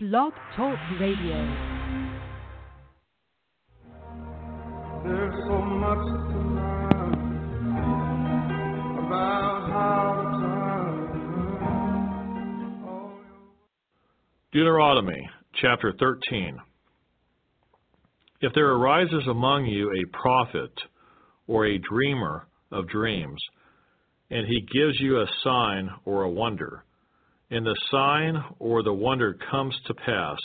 Blog Talk Radio. There's so much to learn about how to turn. Oh, Deuteronomy chapter 13. If there arises among you a prophet or a dreamer of dreams, and he gives you a sign or a wonder, and the sign or the wonder comes to pass,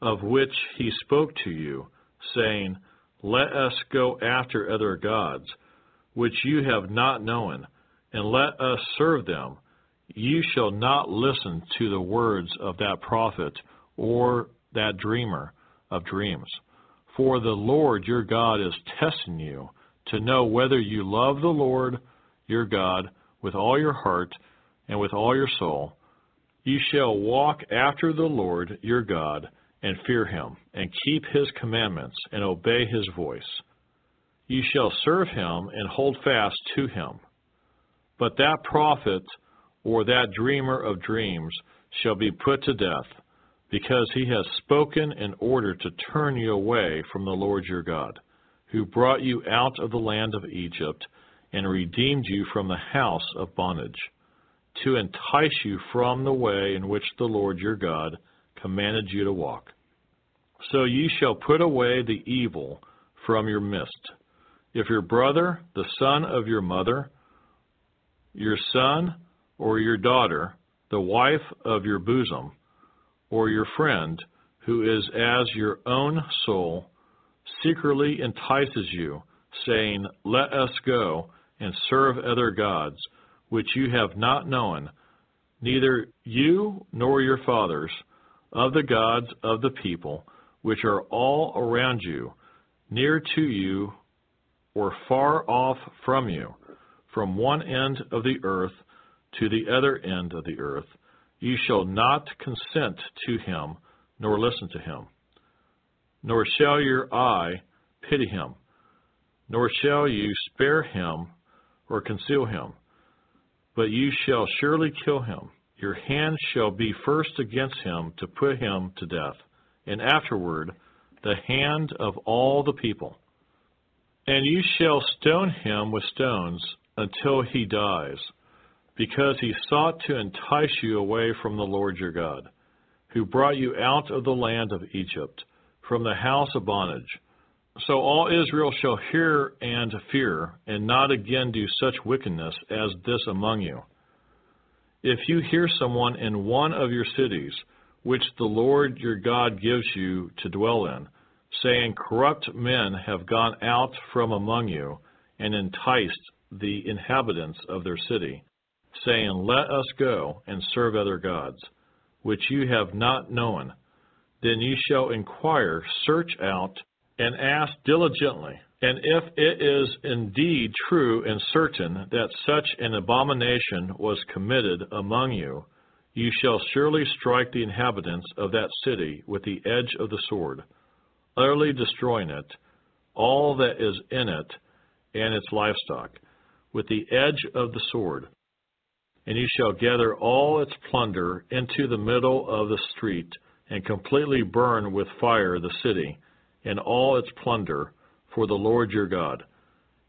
of which he spoke to you, saying, Let us go after other gods, which you have not known, and let us serve them. You shall not listen to the words of that prophet or that dreamer of dreams. For the Lord your God is testing you to know whether you love the Lord your God with all your heart and with all your soul. You shall walk after the Lord your God and fear him, and keep his commandments and obey his voice. You shall serve him and hold fast to him. But that prophet or that dreamer of dreams shall be put to death, because he has spoken in order to turn you away from the Lord your God, who brought you out of the land of Egypt and redeemed you from the house of bondage to entice you from the way in which the Lord your God commanded you to walk. So you shall put away the evil from your midst. If your brother, the son of your mother, your son or your daughter, the wife of your bosom, or your friend, who is as your own soul, secretly entices you, saying, Let us go and serve other gods, which you have not known, neither you nor your fathers, of the gods of the people, which are all around you, near to you or far off from you, from one end of the earth to the other end of the earth, you shall not consent to him, nor listen to him. Nor shall your eye pity him, nor shall you spare him or conceal him but you shall surely kill him. Your hand shall be first against him to put him to death, and afterward the hand of all the people. And you shall stone him with stones until he dies, because he sought to entice you away from the Lord your God, who brought you out of the land of Egypt, from the house of bondage. So all Israel shall hear and fear, and not again do such wickedness as this among you. If you hear someone in one of your cities, which the Lord your God gives you to dwell in, saying, Corrupt men have gone out from among you, and enticed the inhabitants of their city, saying, Let us go and serve other gods, which you have not known, then you shall inquire, search out, and ask diligently. And if it is indeed true and certain that such an abomination was committed among you, you shall surely strike the inhabitants of that city with the edge of the sword, utterly destroying it, all that is in it, and its livestock, with the edge of the sword. And you shall gather all its plunder into the middle of the street, and completely burn with fire the city and all its plunder for the Lord your God.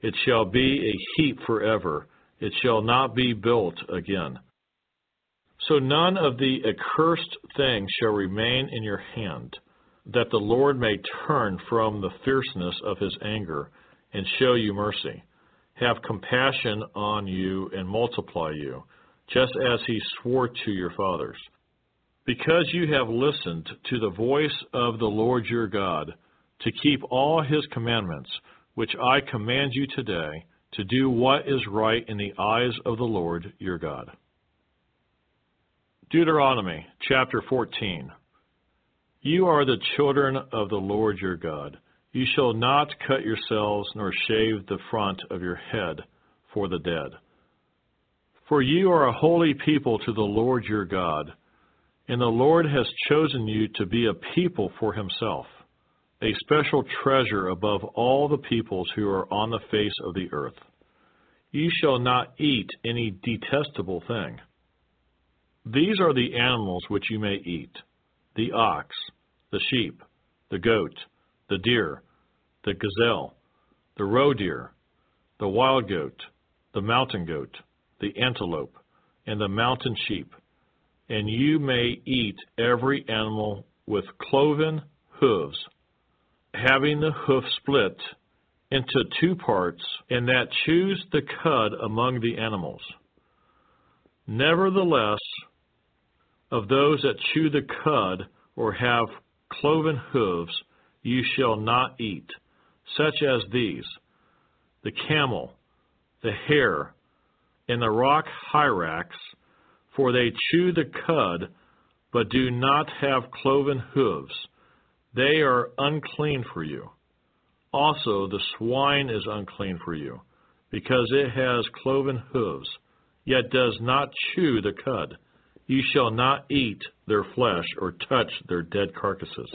It shall be a heap forever, it shall not be built again. So none of the accursed things shall remain in your hand, that the Lord may turn from the fierceness of his anger and show you mercy, have compassion on you and multiply you, just as he swore to your fathers. Because you have listened to the voice of the Lord your God, to keep all his commandments, which I command you today, to do what is right in the eyes of the Lord your God. Deuteronomy chapter 14. You are the children of the Lord your God. You shall not cut yourselves nor shave the front of your head for the dead. For you are a holy people to the Lord your God, and the Lord has chosen you to be a people for himself a special treasure above all the peoples who are on the face of the earth. You shall not eat any detestable thing. These are the animals which you may eat the ox, the sheep, the goat, the deer, the gazelle, the roe deer, the wild goat, the mountain goat, the antelope, and the mountain sheep. And you may eat every animal with cloven hooves, having the hoof split into two parts, and that chews the cud among the animals. Nevertheless, of those that chew the cud or have cloven hooves, you shall not eat, such as these the camel, the hare, and the rock hyrax, for they chew the cud, but do not have cloven hooves. They are unclean for you. Also, the swine is unclean for you, because it has cloven hooves, yet does not chew the cud. You shall not eat their flesh or touch their dead carcasses.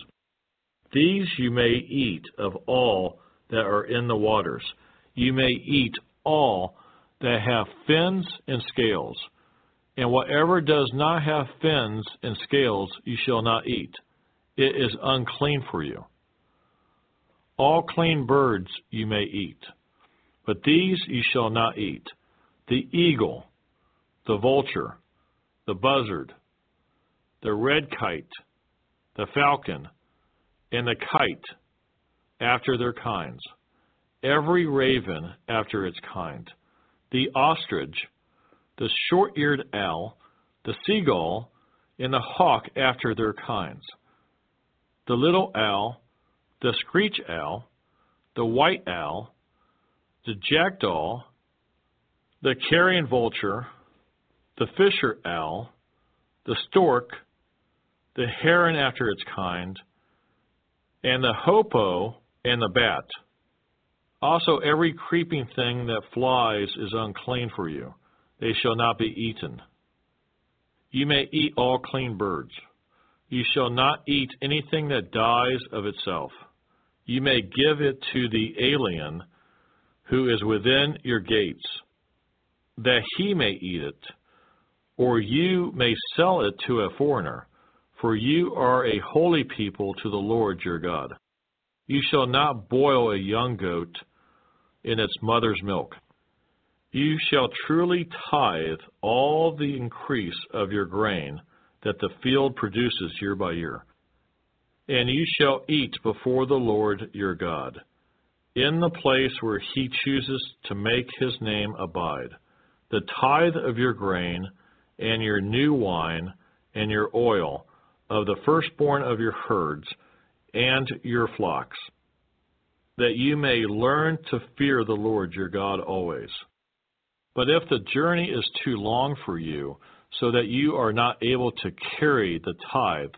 These you may eat of all that are in the waters. You may eat all that have fins and scales. And whatever does not have fins and scales you shall not eat. It is unclean for you. All clean birds you may eat, but these you shall not eat. The eagle, the vulture, the buzzard, the red kite, the falcon, and the kite after their kinds, every raven after its kind, the ostrich, the short eared owl, the seagull, and the hawk after their kinds, the little owl, the screech owl, the white owl, the jackdaw, the carrion vulture, the fisher owl, the stork, the heron after its kind, and the hoopoe and the bat. Also, every creeping thing that flies is unclean for you. They shall not be eaten. You may eat all clean birds. You shall not eat anything that dies of itself. You may give it to the alien who is within your gates, that he may eat it, or you may sell it to a foreigner, for you are a holy people to the Lord your God. You shall not boil a young goat in its mother's milk. You shall truly tithe all the increase of your grain that the field produces year by year. And you shall eat before the Lord your God, in the place where he chooses to make his name abide, the tithe of your grain, and your new wine, and your oil, of the firstborn of your herds, and your flocks, that you may learn to fear the Lord your God always. But if the journey is too long for you, so that you are not able to carry the tithe,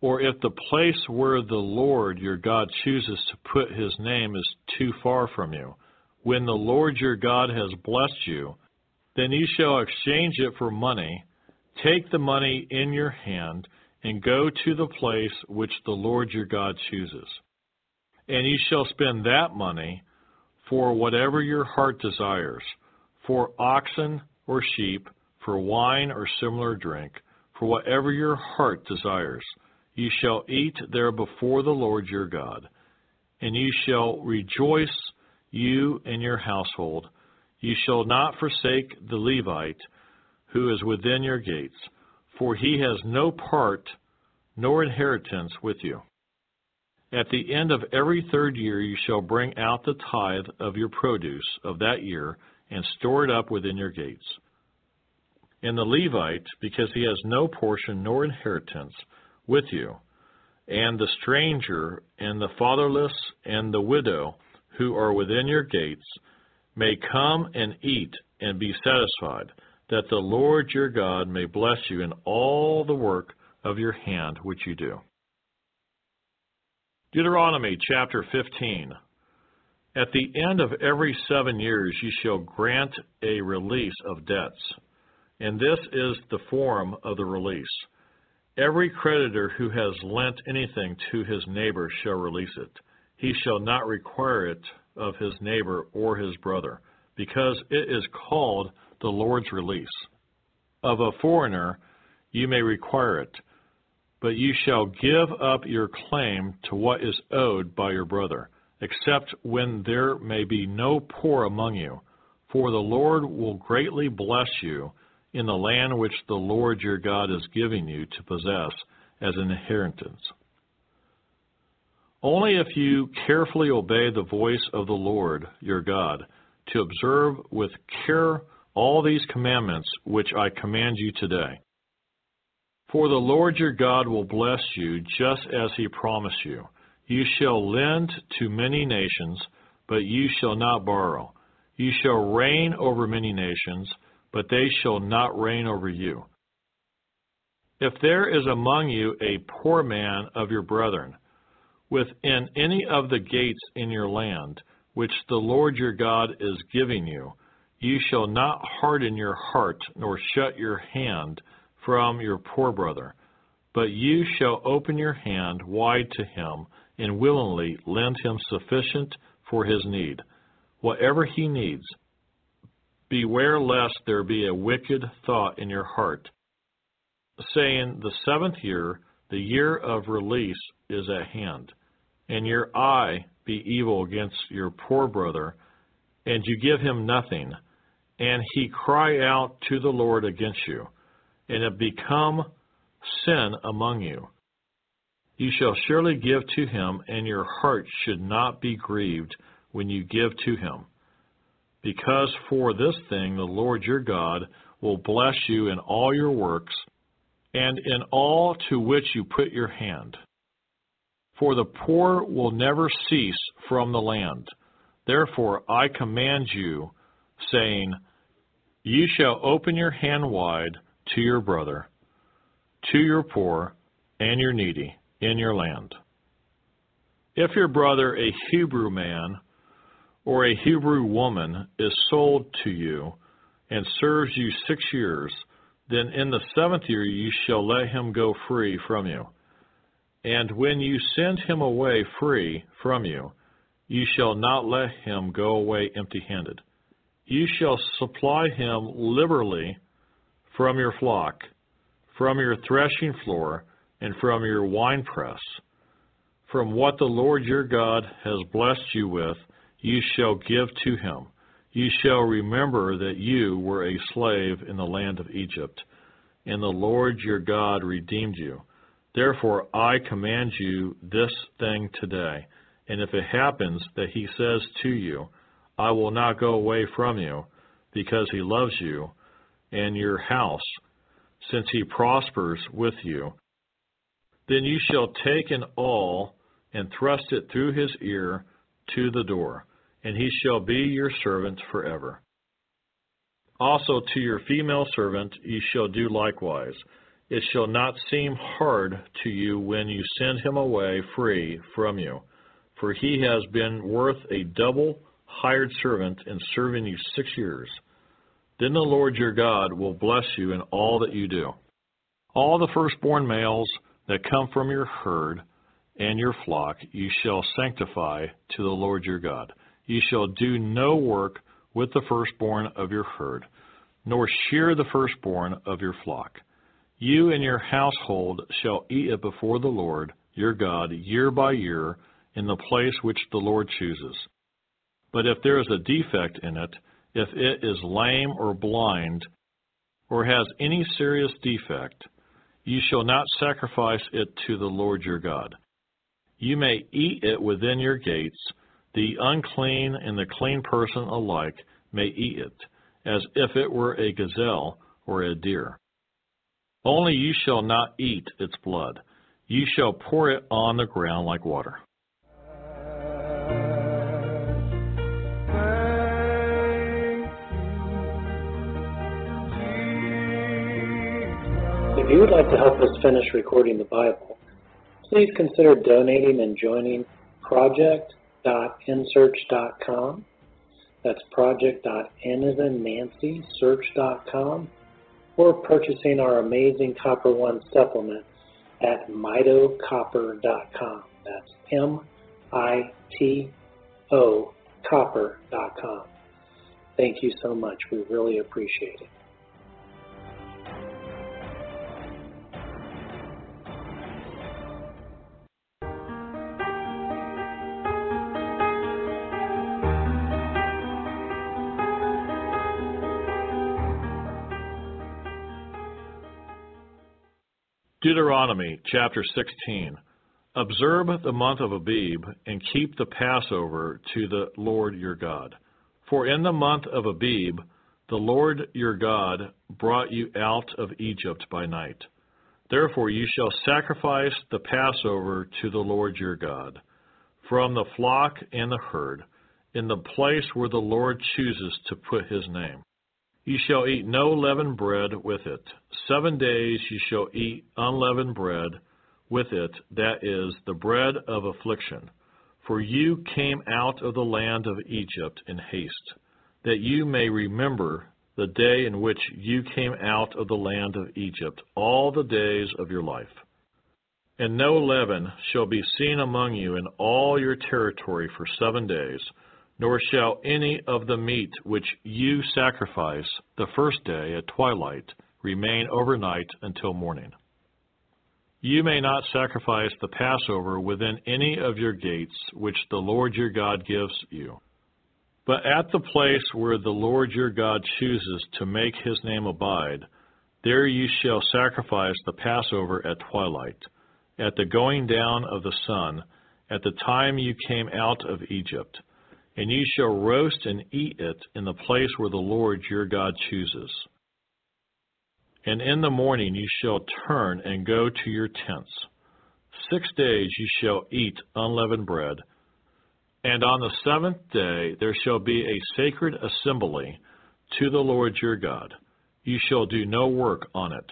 or if the place where the Lord your God chooses to put his name is too far from you, when the Lord your God has blessed you, then you shall exchange it for money, take the money in your hand, and go to the place which the Lord your God chooses. And you shall spend that money for whatever your heart desires, for oxen or sheep, for wine or similar drink, for whatever your heart desires. You shall eat there before the Lord your God, and you shall rejoice, you and your household. You shall not forsake the Levite who is within your gates, for he has no part nor inheritance with you. At the end of every third year you shall bring out the tithe of your produce of that year and store it up within your gates. And the Levite, because he has no portion nor inheritance with you, and the stranger, and the fatherless, and the widow, who are within your gates, may come and eat and be satisfied, that the Lord your God may bless you in all the work of your hand which you do. Deuteronomy chapter 15. At the end of every seven years you shall grant a release of debts, and this is the form of the release. Every creditor who has lent anything to his neighbor shall release it. He shall not require it of his neighbor or his brother, because it is called the Lord's release. Of a foreigner you may require it, but you shall give up your claim to what is owed by your brother, except when there may be no poor among you. For the Lord will greatly bless you in the land which the Lord your God is giving you to possess as an inheritance. Only if you carefully obey the voice of the Lord your God, to observe with care all these commandments which I command you today. For the Lord your God will bless you just as he promised you. You shall lend to many nations, but you shall not borrow. You shall reign over many nations, but they shall not reign over you. If there is among you a poor man of your brethren, within any of the gates in your land, which the Lord your God is giving you, you shall not harden your heart nor shut your hand from your poor brother, but you shall open your hand wide to him and willingly lend him sufficient for his need, whatever he needs. Beware lest there be a wicked thought in your heart, saying, The seventh year, the year of release, is at hand and your eye be evil against your poor brother, and you give him nothing, and he cry out to the Lord against you, and it become sin among you. You shall surely give to him, and your heart should not be grieved when you give to him. Because for this thing the Lord your God will bless you in all your works, and in all to which you put your hand. For the poor will never cease from the land. Therefore I command you, saying, You shall open your hand wide to your brother, to your poor, and your needy in your land. If your brother, a Hebrew man, or a Hebrew woman, is sold to you, and serves you six years, then in the seventh year you shall let him go free from you and when you send him away free from you, you shall not let him go away empty handed. You shall supply him liberally from your flock, from your threshing floor, and from your winepress. From what the Lord your God has blessed you with, you shall give to him. You shall remember that you were a slave in the land of Egypt, and the Lord your God redeemed you. Therefore I command you this thing today. And if it happens that he says to you, I will not go away from you, because he loves you and your house, since he prospers with you, then you shall take an awl and thrust it through his ear to the door, and he shall be your servant forever. Also to your female servant ye shall do likewise it shall not seem hard to you when you send him away free from you, for he has been worth a double hired servant in serving you six years. Then the Lord your God will bless you in all that you do. All the firstborn males that come from your herd and your flock you shall sanctify to the Lord your God. You shall do no work with the firstborn of your herd, nor shear the firstborn of your flock. You and your household shall eat it before the Lord your God year by year in the place which the Lord chooses. But if there is a defect in it, if it is lame or blind, or has any serious defect, you shall not sacrifice it to the Lord your God. You may eat it within your gates. The unclean and the clean person alike may eat it, as if it were a gazelle or a deer. Only you shall not eat its blood. You shall pour it on the ground like water. If you would like to help us finish recording the Bible, please consider donating and joining project.nsearch.com. That's project.n as in Nancy, search.com or purchasing our amazing Copper One supplement at mitocopper.com. That's M I T O copper.com. Thank you so much. We really appreciate it. Deuteronomy chapter 16. Observe the month of Abib and keep the Passover to the Lord your God. For in the month of Abib, the Lord your God brought you out of Egypt by night. Therefore you shall sacrifice the Passover to the Lord your God, from the flock and the herd, in the place where the Lord chooses to put his name. You shall eat no leavened bread with it. Seven days you shall eat unleavened bread with it, that is, the bread of affliction. For you came out of the land of Egypt in haste, that you may remember the day in which you came out of the land of Egypt all the days of your life. And no leaven shall be seen among you in all your territory for seven days, nor shall any of the meat which you sacrifice the first day at twilight remain overnight until morning. You may not sacrifice the Passover within any of your gates which the Lord your God gives you. But at the place where the Lord your God chooses to make his name abide, there you shall sacrifice the Passover at twilight, at the going down of the sun, at the time you came out of Egypt. And you shall roast and eat it in the place where the Lord your God chooses. And in the morning you shall turn and go to your tents. Six days you shall eat unleavened bread. And on the seventh day there shall be a sacred assembly to the Lord your God. You shall do no work on it.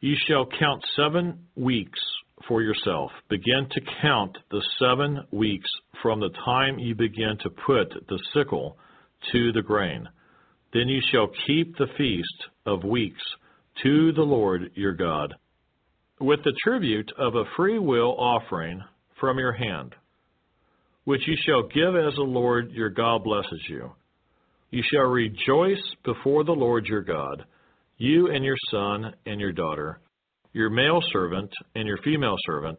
You shall count seven weeks for yourself. Begin to count the seven weeks from the time you begin to put the sickle to the grain. Then you shall keep the feast of weeks to the Lord your God, with the tribute of a free will offering from your hand, which you shall give as the Lord your God blesses you. You shall rejoice before the Lord your God, you and your son and your daughter, your male servant and your female servant,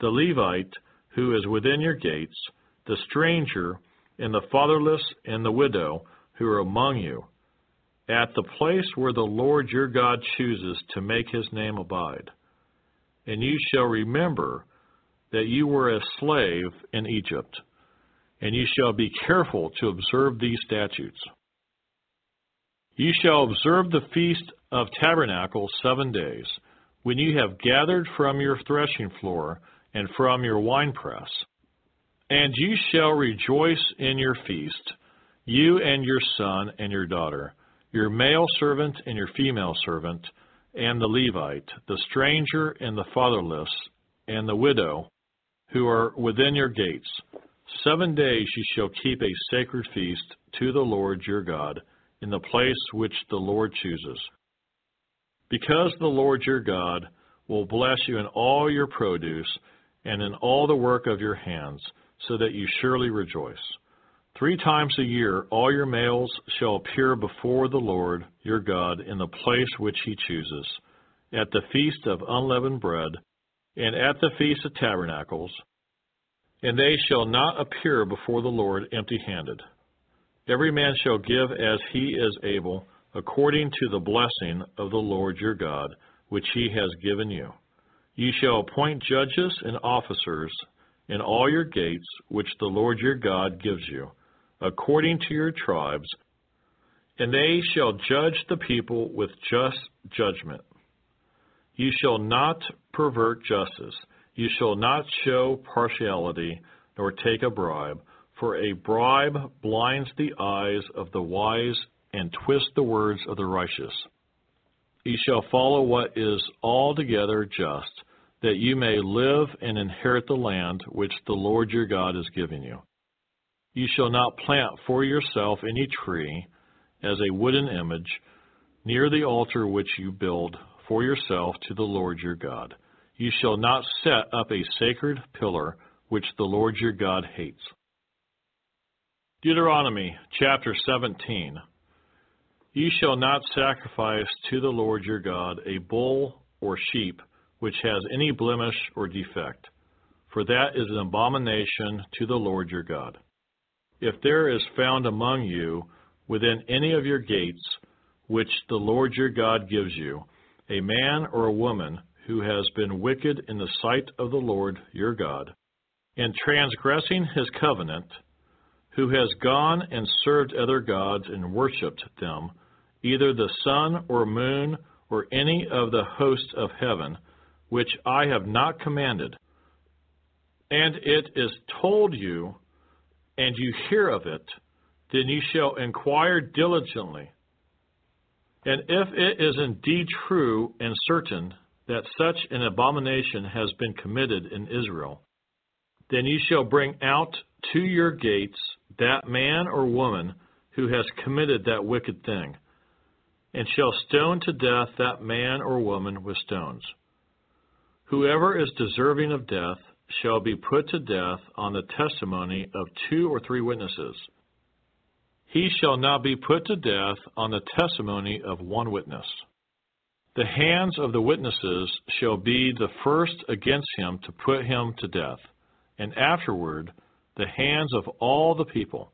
the Levite who is within your gates, the stranger, and the fatherless and the widow who are among you at the place where the Lord your God chooses to make his name abide. And you shall remember that you were a slave in Egypt, and you shall be careful to observe these statutes. You shall observe the feast of tabernacles seven days, when you have gathered from your threshing floor and from your winepress. And you shall rejoice in your feast, you and your son and your daughter your male servant and your female servant, and the Levite, the stranger and the fatherless, and the widow, who are within your gates. Seven days you shall keep a sacred feast to the Lord your God in the place which the Lord chooses. Because the Lord your God will bless you in all your produce and in all the work of your hands, so that you surely rejoice. Three times a year all your males shall appear before the Lord your God in the place which he chooses, at the feast of unleavened bread, and at the feast of tabernacles, and they shall not appear before the Lord empty handed. Every man shall give as he is able, according to the blessing of the Lord your God, which he has given you. You shall appoint judges and officers in all your gates, which the Lord your God gives you according to your tribes, and they shall judge the people with just judgment. You shall not pervert justice. You shall not show partiality, nor take a bribe, for a bribe blinds the eyes of the wise and twist the words of the righteous. You shall follow what is altogether just, that you may live and inherit the land which the Lord your God is giving you. You shall not plant for yourself any tree as a wooden image near the altar which you build for yourself to the Lord your God. You shall not set up a sacred pillar which the Lord your God hates. Deuteronomy chapter 17. You shall not sacrifice to the Lord your God a bull or sheep which has any blemish or defect, for that is an abomination to the Lord your God. If there is found among you within any of your gates, which the Lord your God gives you, a man or a woman who has been wicked in the sight of the Lord your God, and transgressing his covenant, who has gone and served other gods and worshipped them, either the sun or moon or any of the hosts of heaven, which I have not commanded, and it is told you, and you hear of it, then you shall inquire diligently. And if it is indeed true and certain that such an abomination has been committed in Israel, then you shall bring out to your gates that man or woman who has committed that wicked thing, and shall stone to death that man or woman with stones. Whoever is deserving of death shall be put to death on the testimony of two or three witnesses. He shall not be put to death on the testimony of one witness. The hands of the witnesses shall be the first against him to put him to death, and afterward the hands of all the people.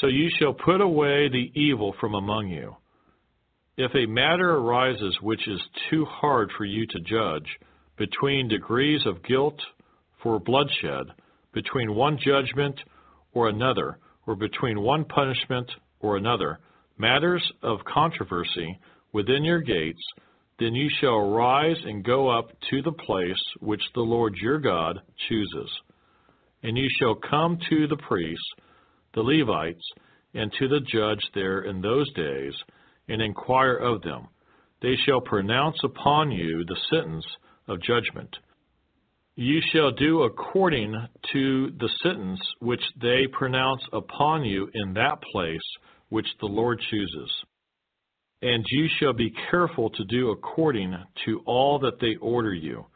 So you shall put away the evil from among you. If a matter arises which is too hard for you to judge, between degrees of guilt for bloodshed, between one judgment or another, or between one punishment or another, matters of controversy within your gates, then you shall rise and go up to the place which the Lord your God chooses. And you shall come to the priests, the Levites, and to the judge there in those days, and inquire of them. They shall pronounce upon you the sentence of judgment. You shall do according to the sentence which they pronounce upon you in that place which the Lord chooses. And you shall be careful to do according to all that they order you,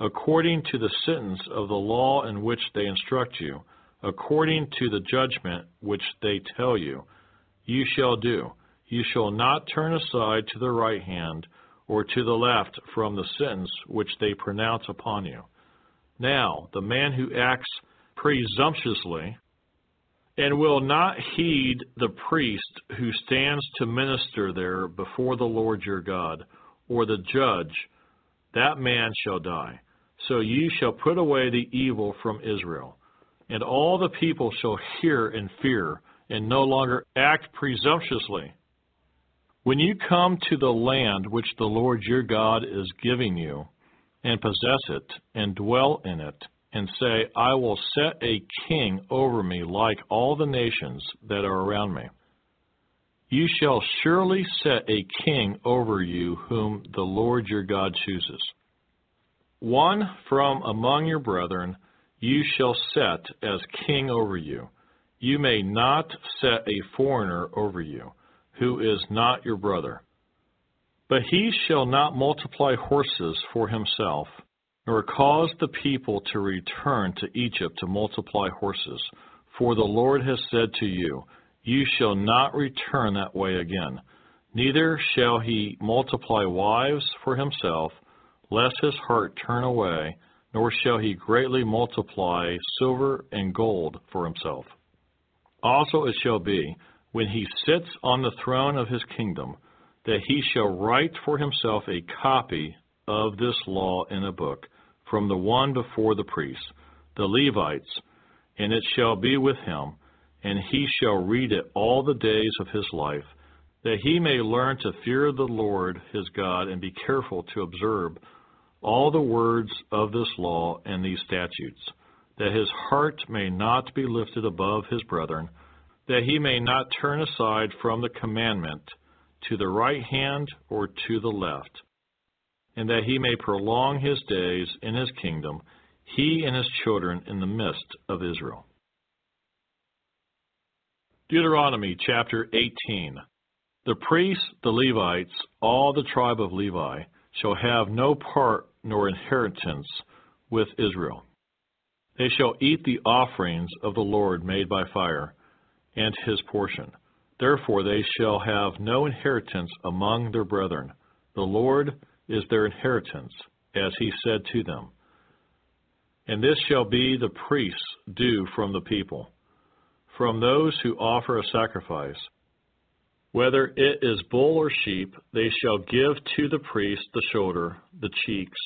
according to the sentence of the law in which they instruct you, according to the judgment which they tell you. You shall do. You shall not turn aside to the right hand or to the left from the sentence which they pronounce upon you. Now, the man who acts presumptuously and will not heed the priest who stands to minister there before the Lord your God, or the judge, that man shall die. So you shall put away the evil from Israel. And all the people shall hear and fear, and no longer act presumptuously. When you come to the land which the Lord your God is giving you, and possess it, and dwell in it, and say, I will set a king over me like all the nations that are around me. You shall surely set a king over you whom the Lord your God chooses. One from among your brethren you shall set as king over you. You may not set a foreigner over you who is not your brother. But he shall not multiply horses for himself, nor cause the people to return to Egypt to multiply horses. For the Lord has said to you, You shall not return that way again. Neither shall he multiply wives for himself, lest his heart turn away, nor shall he greatly multiply silver and gold for himself. Also it shall be, when he sits on the throne of his kingdom, that he shall write for himself a copy of this law in a book from the one before the priests, the Levites, and it shall be with him, and he shall read it all the days of his life, that he may learn to fear the Lord his God and be careful to observe all the words of this law and these statutes, that his heart may not be lifted above his brethren that he may not turn aside from the commandment to the right hand or to the left, and that he may prolong his days in his kingdom, he and his children in the midst of Israel. Deuteronomy chapter 18 The priests, the Levites, all the tribe of Levi, shall have no part nor inheritance with Israel. They shall eat the offerings of the Lord made by fire and his portion. Therefore they shall have no inheritance among their brethren. The Lord is their inheritance, as he said to them. And this shall be the priests' due from the people, from those who offer a sacrifice. Whether it is bull or sheep, they shall give to the priest the shoulder, the cheeks,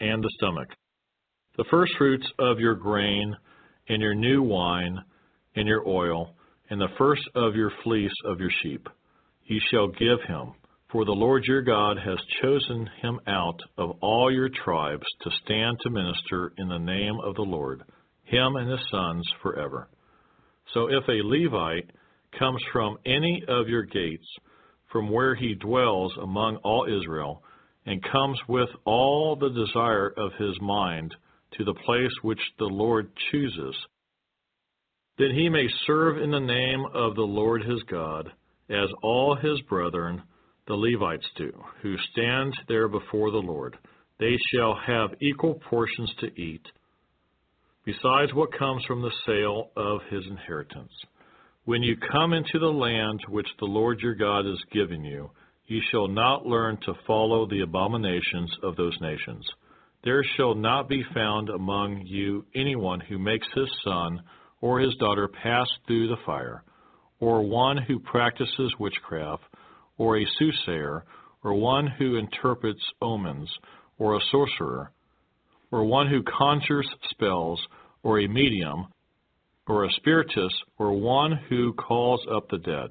and the stomach. The first fruits of your grain, and your new wine, and your oil, and the first of your fleece of your sheep, ye shall give him. For the Lord your God has chosen him out of all your tribes to stand to minister in the name of the Lord, him and his sons forever. So if a Levite comes from any of your gates, from where he dwells among all Israel, and comes with all the desire of his mind to the place which the Lord chooses, then he may serve in the name of the Lord his God, as all his brethren, the Levites do, who stand there before the Lord. They shall have equal portions to eat, besides what comes from the sale of his inheritance. When you come into the land which the Lord your God is giving you, ye shall not learn to follow the abominations of those nations. There shall not be found among you anyone who makes his son or his daughter pass through the fire, or one who practices witchcraft, or a soothsayer, or one who interprets omens, or a sorcerer, or one who conjures spells, or a medium, or a spiritist, or one who calls up the dead.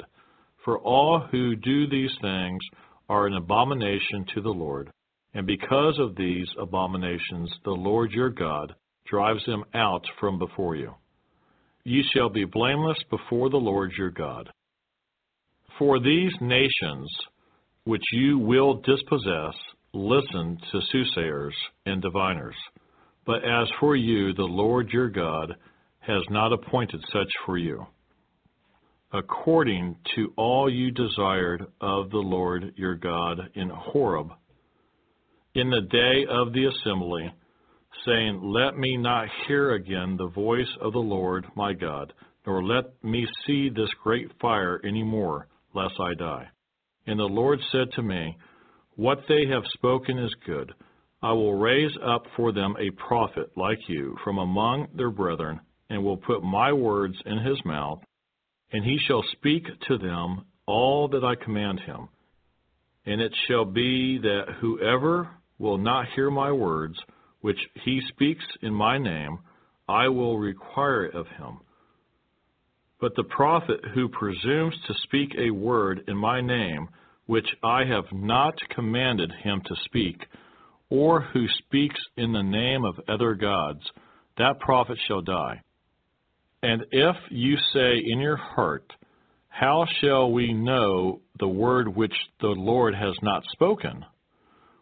For all who do these things are an abomination to the Lord, and because of these abominations the Lord your God drives them out from before you. Ye shall be blameless before the Lord your God. For these nations which you will dispossess listen to soothsayers and diviners. But as for you, the Lord your God has not appointed such for you. According to all you desired of the Lord your God in Horeb, in the day of the assembly, saying, Let me not hear again the voice of the Lord my God, nor let me see this great fire any more, lest I die. And the Lord said to me, What they have spoken is good. I will raise up for them a prophet like you from among their brethren, and will put my words in his mouth, and he shall speak to them all that I command him. And it shall be that whoever will not hear my words, which he speaks in my name, I will require of him. But the prophet who presumes to speak a word in my name, which I have not commanded him to speak, or who speaks in the name of other gods, that prophet shall die. And if you say in your heart, How shall we know the word which the Lord has not spoken?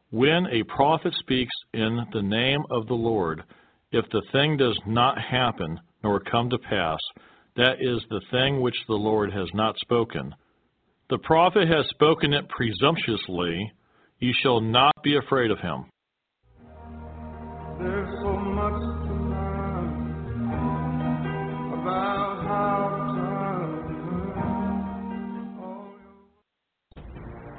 When a prophet speaks in the name of the Lord, if the thing does not happen nor come to pass, that is the thing which the Lord has not spoken. The prophet has spoken it presumptuously. You shall not be afraid of him.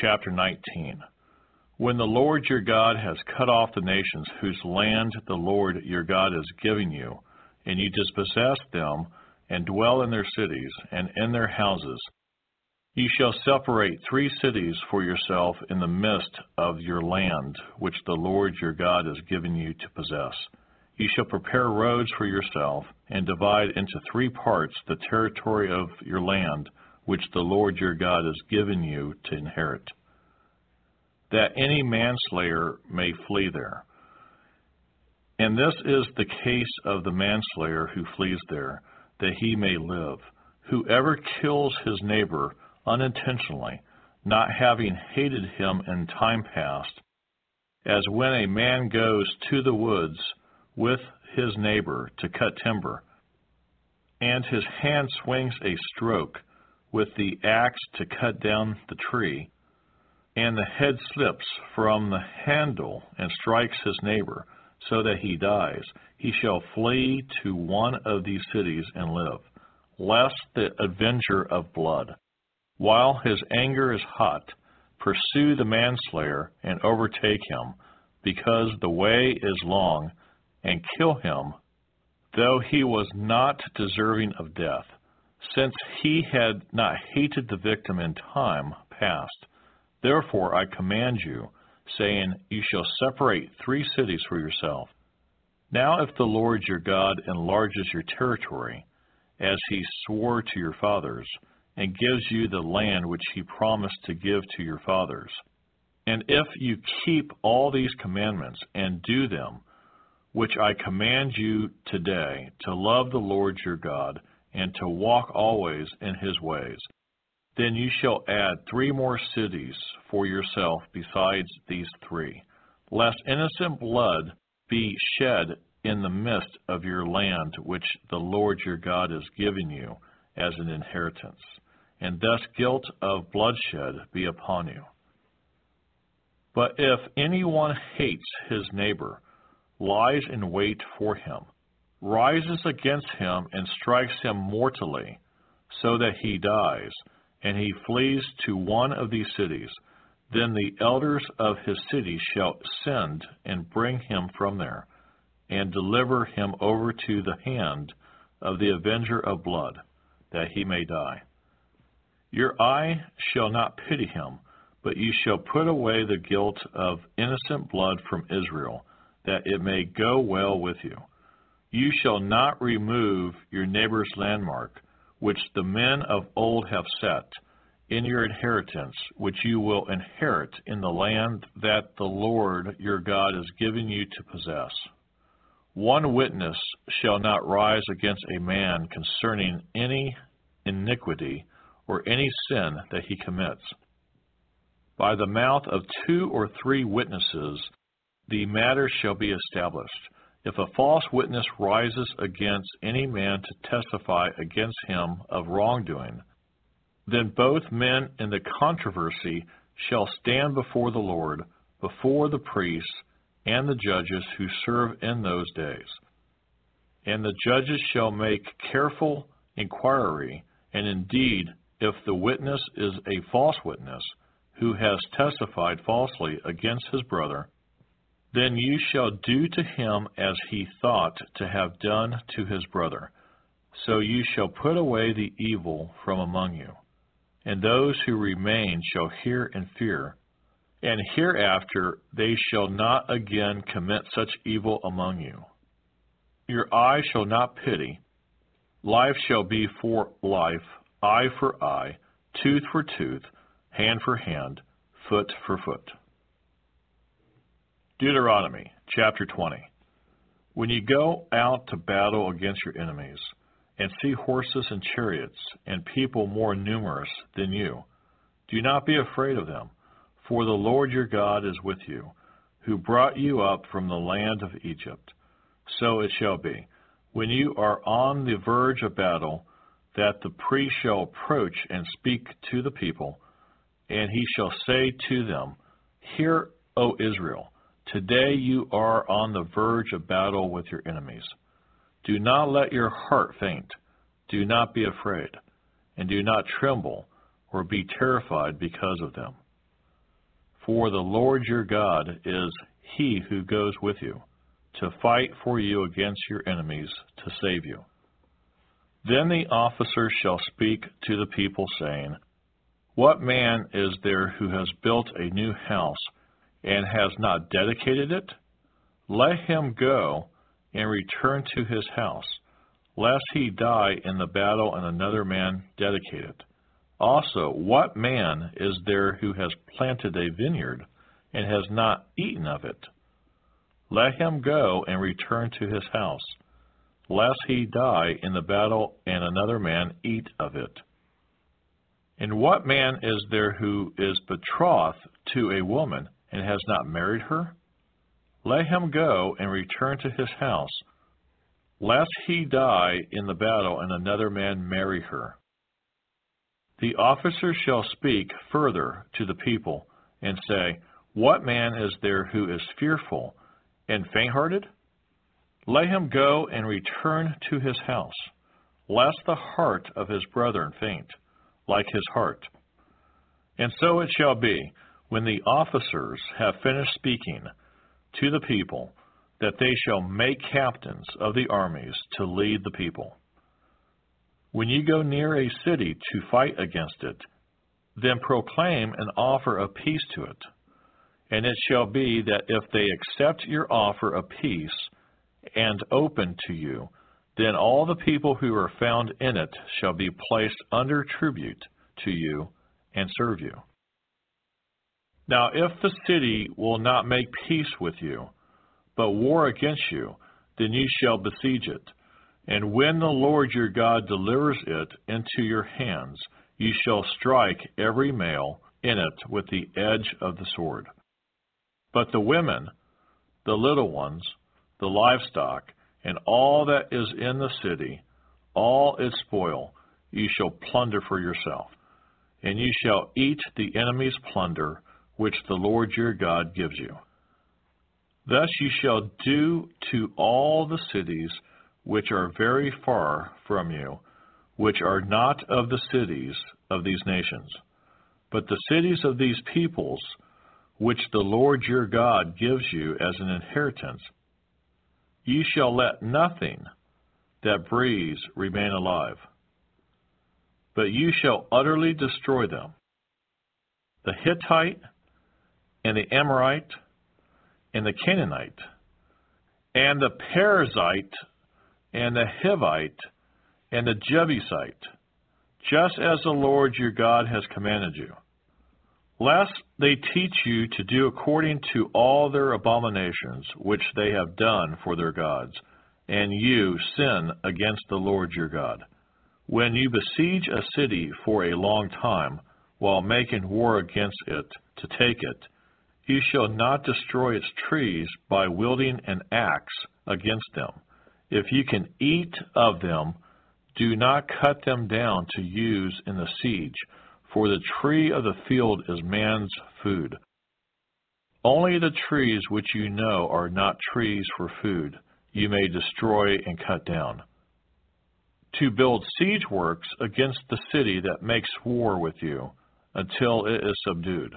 Chapter 19. When the Lord your God has cut off the nations whose land the Lord your God is giving you, and you dispossess them, and dwell in their cities and in their houses, ye shall separate three cities for yourself in the midst of your land, which the Lord your God is giving you to possess. Ye shall prepare roads for yourself, and divide into three parts the territory of your land, which the Lord your God has given you to inherit, that any manslayer may flee there. And this is the case of the manslayer who flees there, that he may live. Whoever kills his neighbor unintentionally, not having hated him in time past, as when a man goes to the woods with his neighbor to cut timber, and his hand swings a stroke with the axe to cut down the tree, and the head slips from the handle and strikes his neighbor, so that he dies, he shall flee to one of these cities and live, lest the avenger of blood, while his anger is hot, pursue the manslayer and overtake him, because the way is long, and kill him, though he was not deserving of death, since he had not hated the victim in time past. Therefore I command you, saying, You shall separate three cities for yourself. Now if the Lord your God enlarges your territory, as he swore to your fathers, and gives you the land which he promised to give to your fathers, and if you keep all these commandments and do them, which I command you today, to love the Lord your God, and to walk always in his ways, then you shall add three more cities for yourself besides these three, lest innocent blood be shed in the midst of your land which the Lord your God has given you as an inheritance, and thus guilt of bloodshed be upon you. But if anyone hates his neighbor, lies in wait for him, rises against him, and strikes him mortally, so that he dies, and he flees to one of these cities, then the elders of his city shall send and bring him from there, and deliver him over to the hand of the avenger of blood, that he may die. Your eye shall not pity him, but you shall put away the guilt of innocent blood from Israel, that it may go well with you. You shall not remove your neighbor's landmark, which the men of old have set, in your inheritance, which you will inherit in the land that the Lord your God is giving you to possess. One witness shall not rise against a man concerning any iniquity or any sin that he commits. By the mouth of two or three witnesses the matter shall be established. If a false witness rises against any man to testify against him of wrongdoing, then both men in the controversy shall stand before the Lord, before the priests and the judges who serve in those days. And the judges shall make careful inquiry, and indeed, if the witness is a false witness, who has testified falsely against his brother, then you shall do to him as he thought to have done to his brother. So you shall put away the evil from among you and those who remain shall hear and fear. And hereafter they shall not again commit such evil among you. Your eye shall not pity. Life shall be for life, eye for eye, tooth for tooth, hand for hand, foot for foot. Deuteronomy chapter 20. When you go out to battle against your enemies, and see horses and chariots, and people more numerous than you. Do not be afraid of them, for the Lord your God is with you, who brought you up from the land of Egypt. So it shall be, when you are on the verge of battle, that the priest shall approach and speak to the people, and he shall say to them, Hear, O Israel, today you are on the verge of battle with your enemies. Do not let your heart faint. Do not be afraid, and do not tremble or be terrified because of them. For the Lord your God is he who goes with you, to fight for you against your enemies, to save you. Then the officer shall speak to the people, saying, What man is there who has built a new house and has not dedicated it? Let him go and return to his house, lest he die in the battle and another man dedicate it. Also, what man is there who has planted a vineyard and has not eaten of it? let him go and return to his house, lest he die in the battle and another man eat of it. And what man is there who is betrothed to a woman and has not married her? Let him go and return to his house, lest he die in the battle and another man marry her. The officer shall speak further to the people and say, What man is there who is fearful and faint hearted? Let him go and return to his house, lest the heart of his brethren faint, like his heart. And so it shall be, when the officers have finished speaking to the people, that they shall make captains of the armies to lead the people. When you go near a city to fight against it, then proclaim an offer of peace to it. And it shall be that if they accept your offer of peace and open to you, then all the people who are found in it shall be placed under tribute to you and serve you. Now, if the city will not make peace with you, but war against you, then you shall besiege it. And when the Lord your God delivers it into your hands, you shall strike every male in it with the edge of the sword. But the women, the little ones, the livestock, and all that is in the city, all its spoil, you shall plunder for yourself. And you shall eat the enemy's plunder, which the Lord your God gives you. Thus you shall do to all the cities which are very far from you, which are not of the cities of these nations, but the cities of these peoples, which the Lord your God gives you as an inheritance. Ye shall let nothing that breathes remain alive, but you shall utterly destroy them. The Hittite, and the Amorite, and the Canaanite, and the Perizzite, and the Hivite, and the Jebusite, just as the Lord your God has commanded you. Lest they teach you to do according to all their abominations which they have done for their gods, and you sin against the Lord your God. When you besiege a city for a long time, while making war against it to take it, you shall not destroy its trees by wielding an axe against them. If you can eat of them, do not cut them down to use in the siege, for the tree of the field is man's food. Only the trees which you know are not trees for food, you may destroy and cut down. To build siege works against the city that makes war with you, until it is subdued.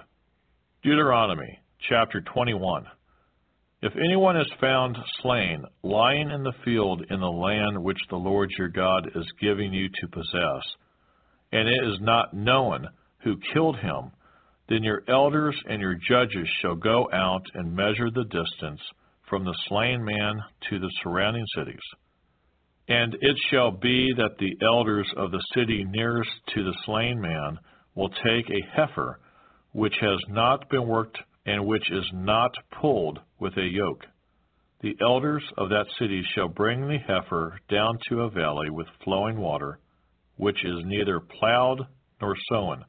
Deuteronomy chapter 21. If anyone is found slain, lying in the field in the land which the Lord your God is giving you to possess, and it is not known who killed him, then your elders and your judges shall go out and measure the distance from the slain man to the surrounding cities. And it shall be that the elders of the city nearest to the slain man will take a heifer which has not been worked and which is not pulled with a yoke. The elders of that city shall bring the heifer down to a valley with flowing water, which is neither plowed nor sown.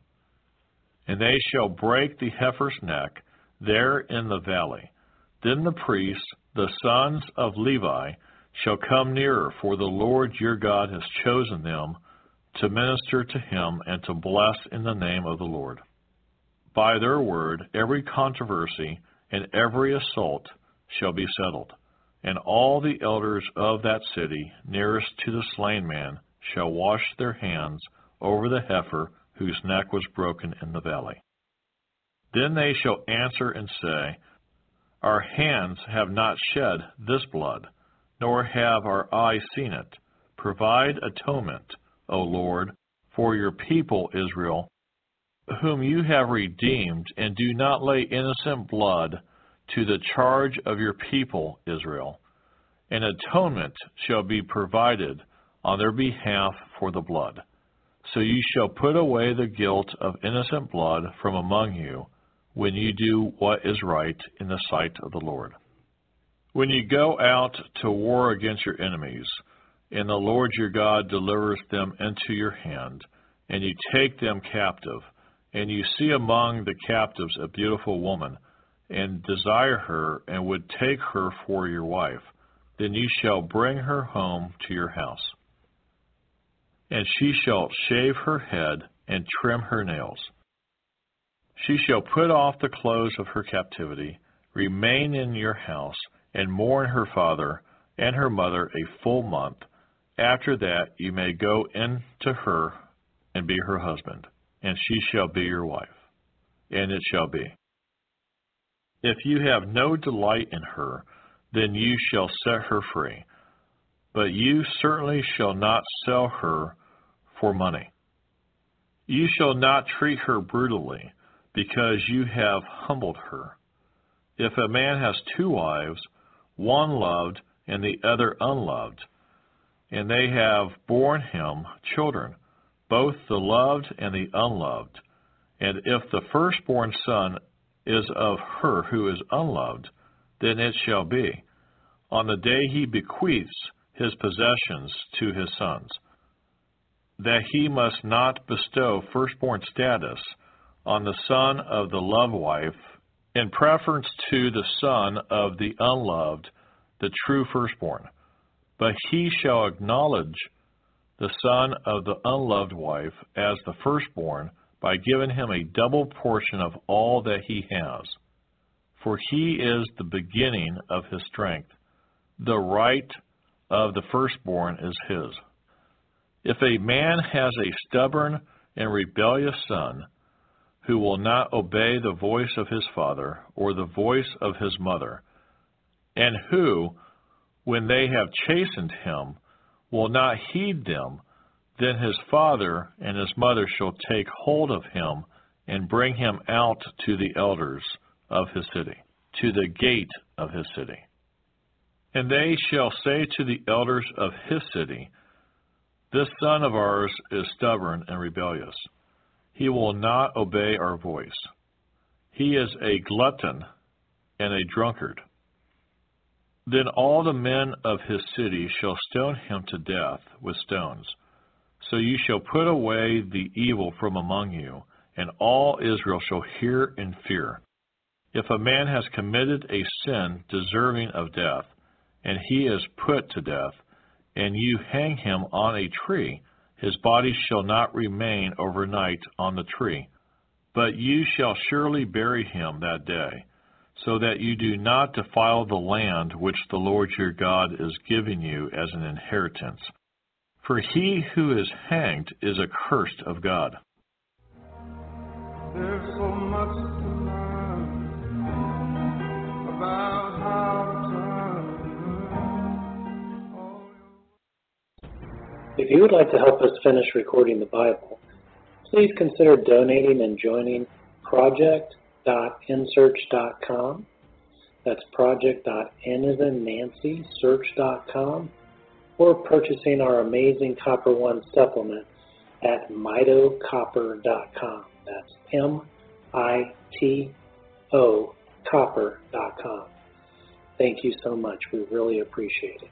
And they shall break the heifer's neck there in the valley. Then the priests, the sons of Levi, shall come nearer, for the Lord your God has chosen them to minister to him and to bless in the name of the Lord by their word every controversy and every assault shall be settled. And all the elders of that city nearest to the slain man shall wash their hands over the heifer whose neck was broken in the valley. Then they shall answer and say, Our hands have not shed this blood, nor have our eyes seen it. Provide atonement, O Lord, for your people Israel, whom you have redeemed, and do not lay innocent blood to the charge of your people, Israel. An atonement shall be provided on their behalf for the blood. So you shall put away the guilt of innocent blood from among you when you do what is right in the sight of the Lord. When you go out to war against your enemies, and the Lord your God delivers them into your hand, and you take them captive, and you see among the captives a beautiful woman, and desire her, and would take her for your wife, then you shall bring her home to your house. And she shall shave her head and trim her nails. She shall put off the clothes of her captivity, remain in your house, and mourn her father and her mother a full month. After that you may go in to her and be her husband, and she shall be your wife. And it shall be. If you have no delight in her, then you shall set her free. But you certainly shall not sell her for money. You shall not treat her brutally, because you have humbled her. If a man has two wives, one loved and the other unloved, and they have borne him children, both the loved and the unloved. And if the firstborn son is of her who is unloved, then it shall be, on the day he bequeaths his possessions to his sons, that he must not bestow firstborn status on the son of the loved wife in preference to the son of the unloved, the true firstborn. But he shall acknowledge the son of the unloved wife as the firstborn by giving him a double portion of all that he has. For he is the beginning of his strength. The right of the firstborn is his. If a man has a stubborn and rebellious son, who will not obey the voice of his father or the voice of his mother, and who, when they have chastened him, will not heed them, then his father and his mother shall take hold of him and bring him out to the elders of his city, to the gate of his city. And they shall say to the elders of his city, This son of ours is stubborn and rebellious. He will not obey our voice. He is a glutton and a drunkard. Then all the men of his city shall stone him to death with stones. So you shall put away the evil from among you, and all Israel shall hear and fear. If a man has committed a sin deserving of death, and he is put to death, and you hang him on a tree, his body shall not remain overnight on the tree, but you shall surely bury him that day, so that you do not defile the land which the Lord your God is giving you as an inheritance. For he who is hanged is accursed of God. There's so much to learn about how to turn your If you would like to help us finish recording the Bible, please consider donating and joining project.nsearch.com. That's project.n as in Nancy, search.com, or purchasing our amazing Copper One supplement at mitocopper.com. That's M I T O copper.com. Thank you so much. We really appreciate it.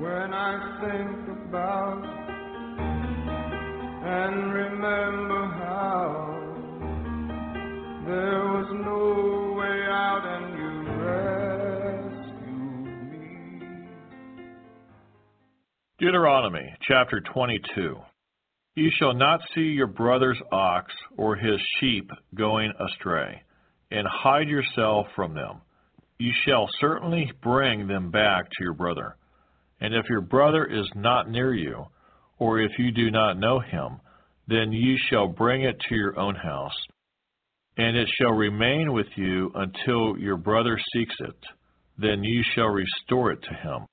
When I think about and remember how there was no way out and you rescued me. Deuteronomy chapter 22. You shall not see your brother's ox or his sheep going astray, and hide yourself from them. You shall certainly bring them back to your brother. And if your brother is not near you, or if you do not know him, then you shall bring it to your own house, and it shall remain with you until your brother seeks it. Then you shall restore it to him.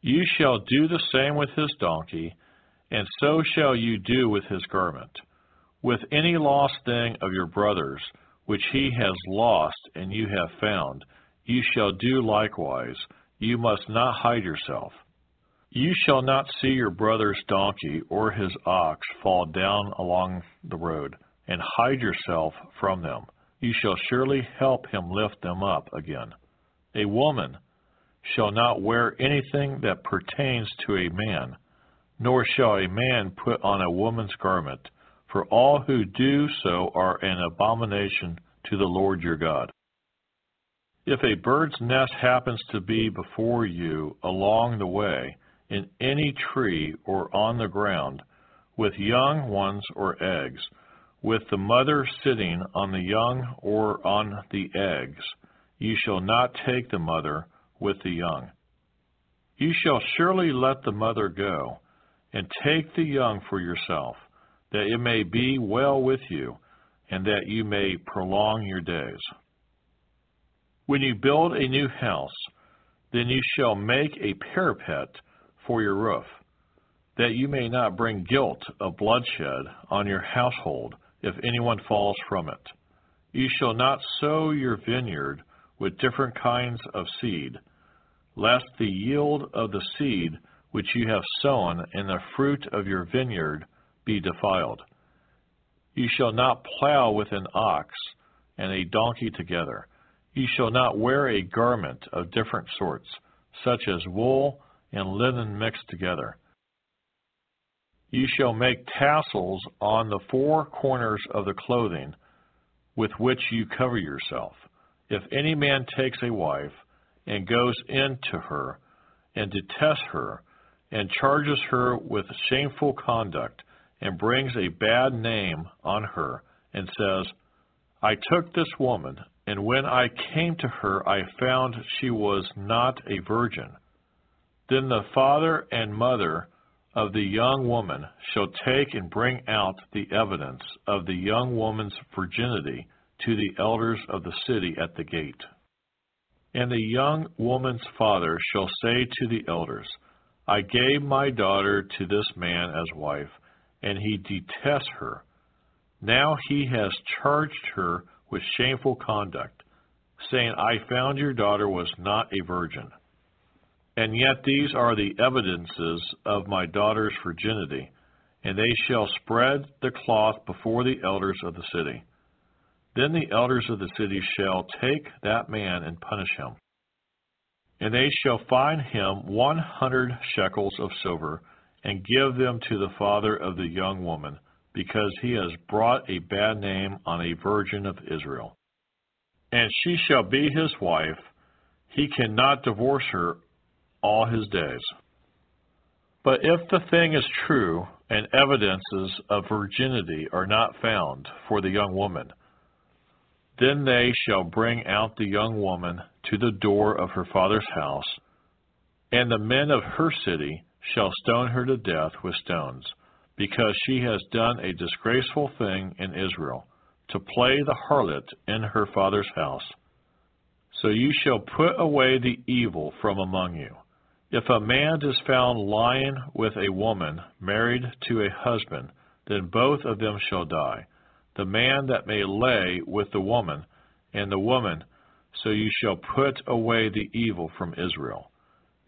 You shall do the same with his donkey, and so shall you do with his garment. With any lost thing of your brother's, which he has lost and you have found, you shall do likewise. You must not hide yourself. You shall not see your brother's donkey or his ox fall down along the road, and hide yourself from them. You shall surely help him lift them up again. A woman shall not wear anything that pertains to a man, nor shall a man put on a woman's garment, for all who do so are an abomination to the Lord your God. If a bird's nest happens to be before you along the way, in any tree or on the ground, with young ones or eggs, with the mother sitting on the young or on the eggs, you shall not take the mother with the young. You shall surely let the mother go, and take the young for yourself, that it may be well with you, and that you may prolong your days. When you build a new house, then you shall make a parapet for your roof, that you may not bring guilt of bloodshed on your household if anyone falls from it. You shall not sow your vineyard with different kinds of seed, lest the yield of the seed which you have sown and the fruit of your vineyard be defiled. You shall not plow with an ox and a donkey together. You shall not wear a garment of different sorts, such as wool and linen mixed together. You shall make tassels on the four corners of the clothing with which you cover yourself. If any man takes a wife and goes in to her and detests her and charges her with shameful conduct and brings a bad name on her and says, I took this woman, and when I came to her I found she was not a virgin then the father and mother of the young woman shall take and bring out the evidence of the young woman's virginity to the elders of the city at the gate. And the young woman's father shall say to the elders, I gave my daughter to this man as wife, and he detests her. Now he has charged her with shameful conduct, saying, I found your daughter was not a virgin. And yet these are the evidences of my daughter's virginity, and they shall spread the cloth before the elders of the city. Then the elders of the city shall take that man and punish him. And they shall fine him one hundred shekels of silver, and give them to the father of the young woman, because he has brought a bad name on a virgin of Israel. And she shall be his wife. He cannot divorce her all his days. But if the thing is true, and evidences of virginity are not found for the young woman, then they shall bring out the young woman to the door of her father's house, and the men of her city shall stone her to death with stones, because she has done a disgraceful thing in Israel, to play the harlot in her father's house. So you shall put away the evil from among you. If a man is found lying with a woman married to a husband, then both of them shall die, the man that may lay with the woman, and the woman, so you shall put away the evil from Israel.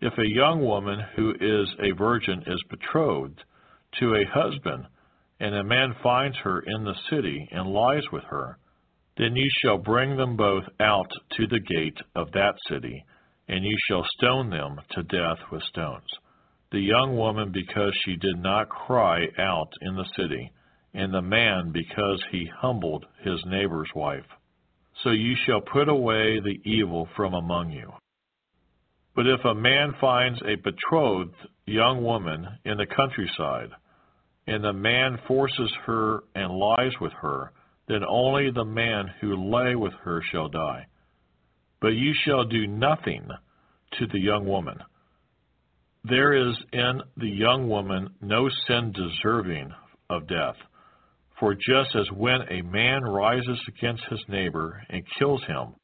If a young woman who is a virgin is betrothed to a husband, and a man finds her in the city and lies with her, then you shall bring them both out to the gate of that city, and you shall stone them to death with stones. The young woman because she did not cry out in the city, and the man because he humbled his neighbor's wife. So you shall put away the evil from among you. But if a man finds a betrothed young woman in the countryside, and the man forces her and lies with her, then only the man who lay with her shall die. But you shall do nothing to the young woman. There is in the young woman no sin deserving of death. For just as when a man rises against his neighbor and kills him,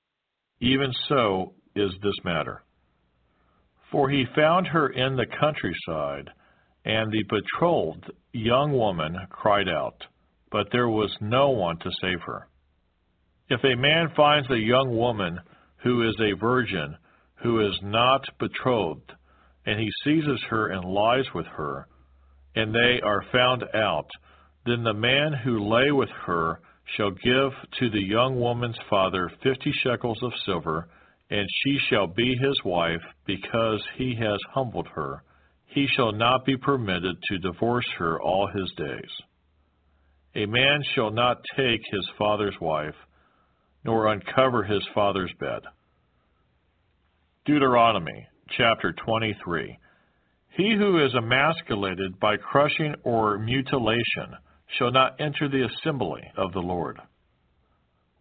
even so is this matter. For he found her in the countryside, and the betrothed young woman cried out, but there was no one to save her. If a man finds a young woman who is a virgin, who is not betrothed, and he seizes her and lies with her, and they are found out, then the man who lay with her shall give to the young woman's father fifty shekels of silver, and she shall be his wife, because he has humbled her. He shall not be permitted to divorce her all his days. A man shall not take his father's wife, nor uncover his father's bed. Deuteronomy chapter 23. He who is emasculated by crushing or mutilation shall not enter the assembly of the Lord.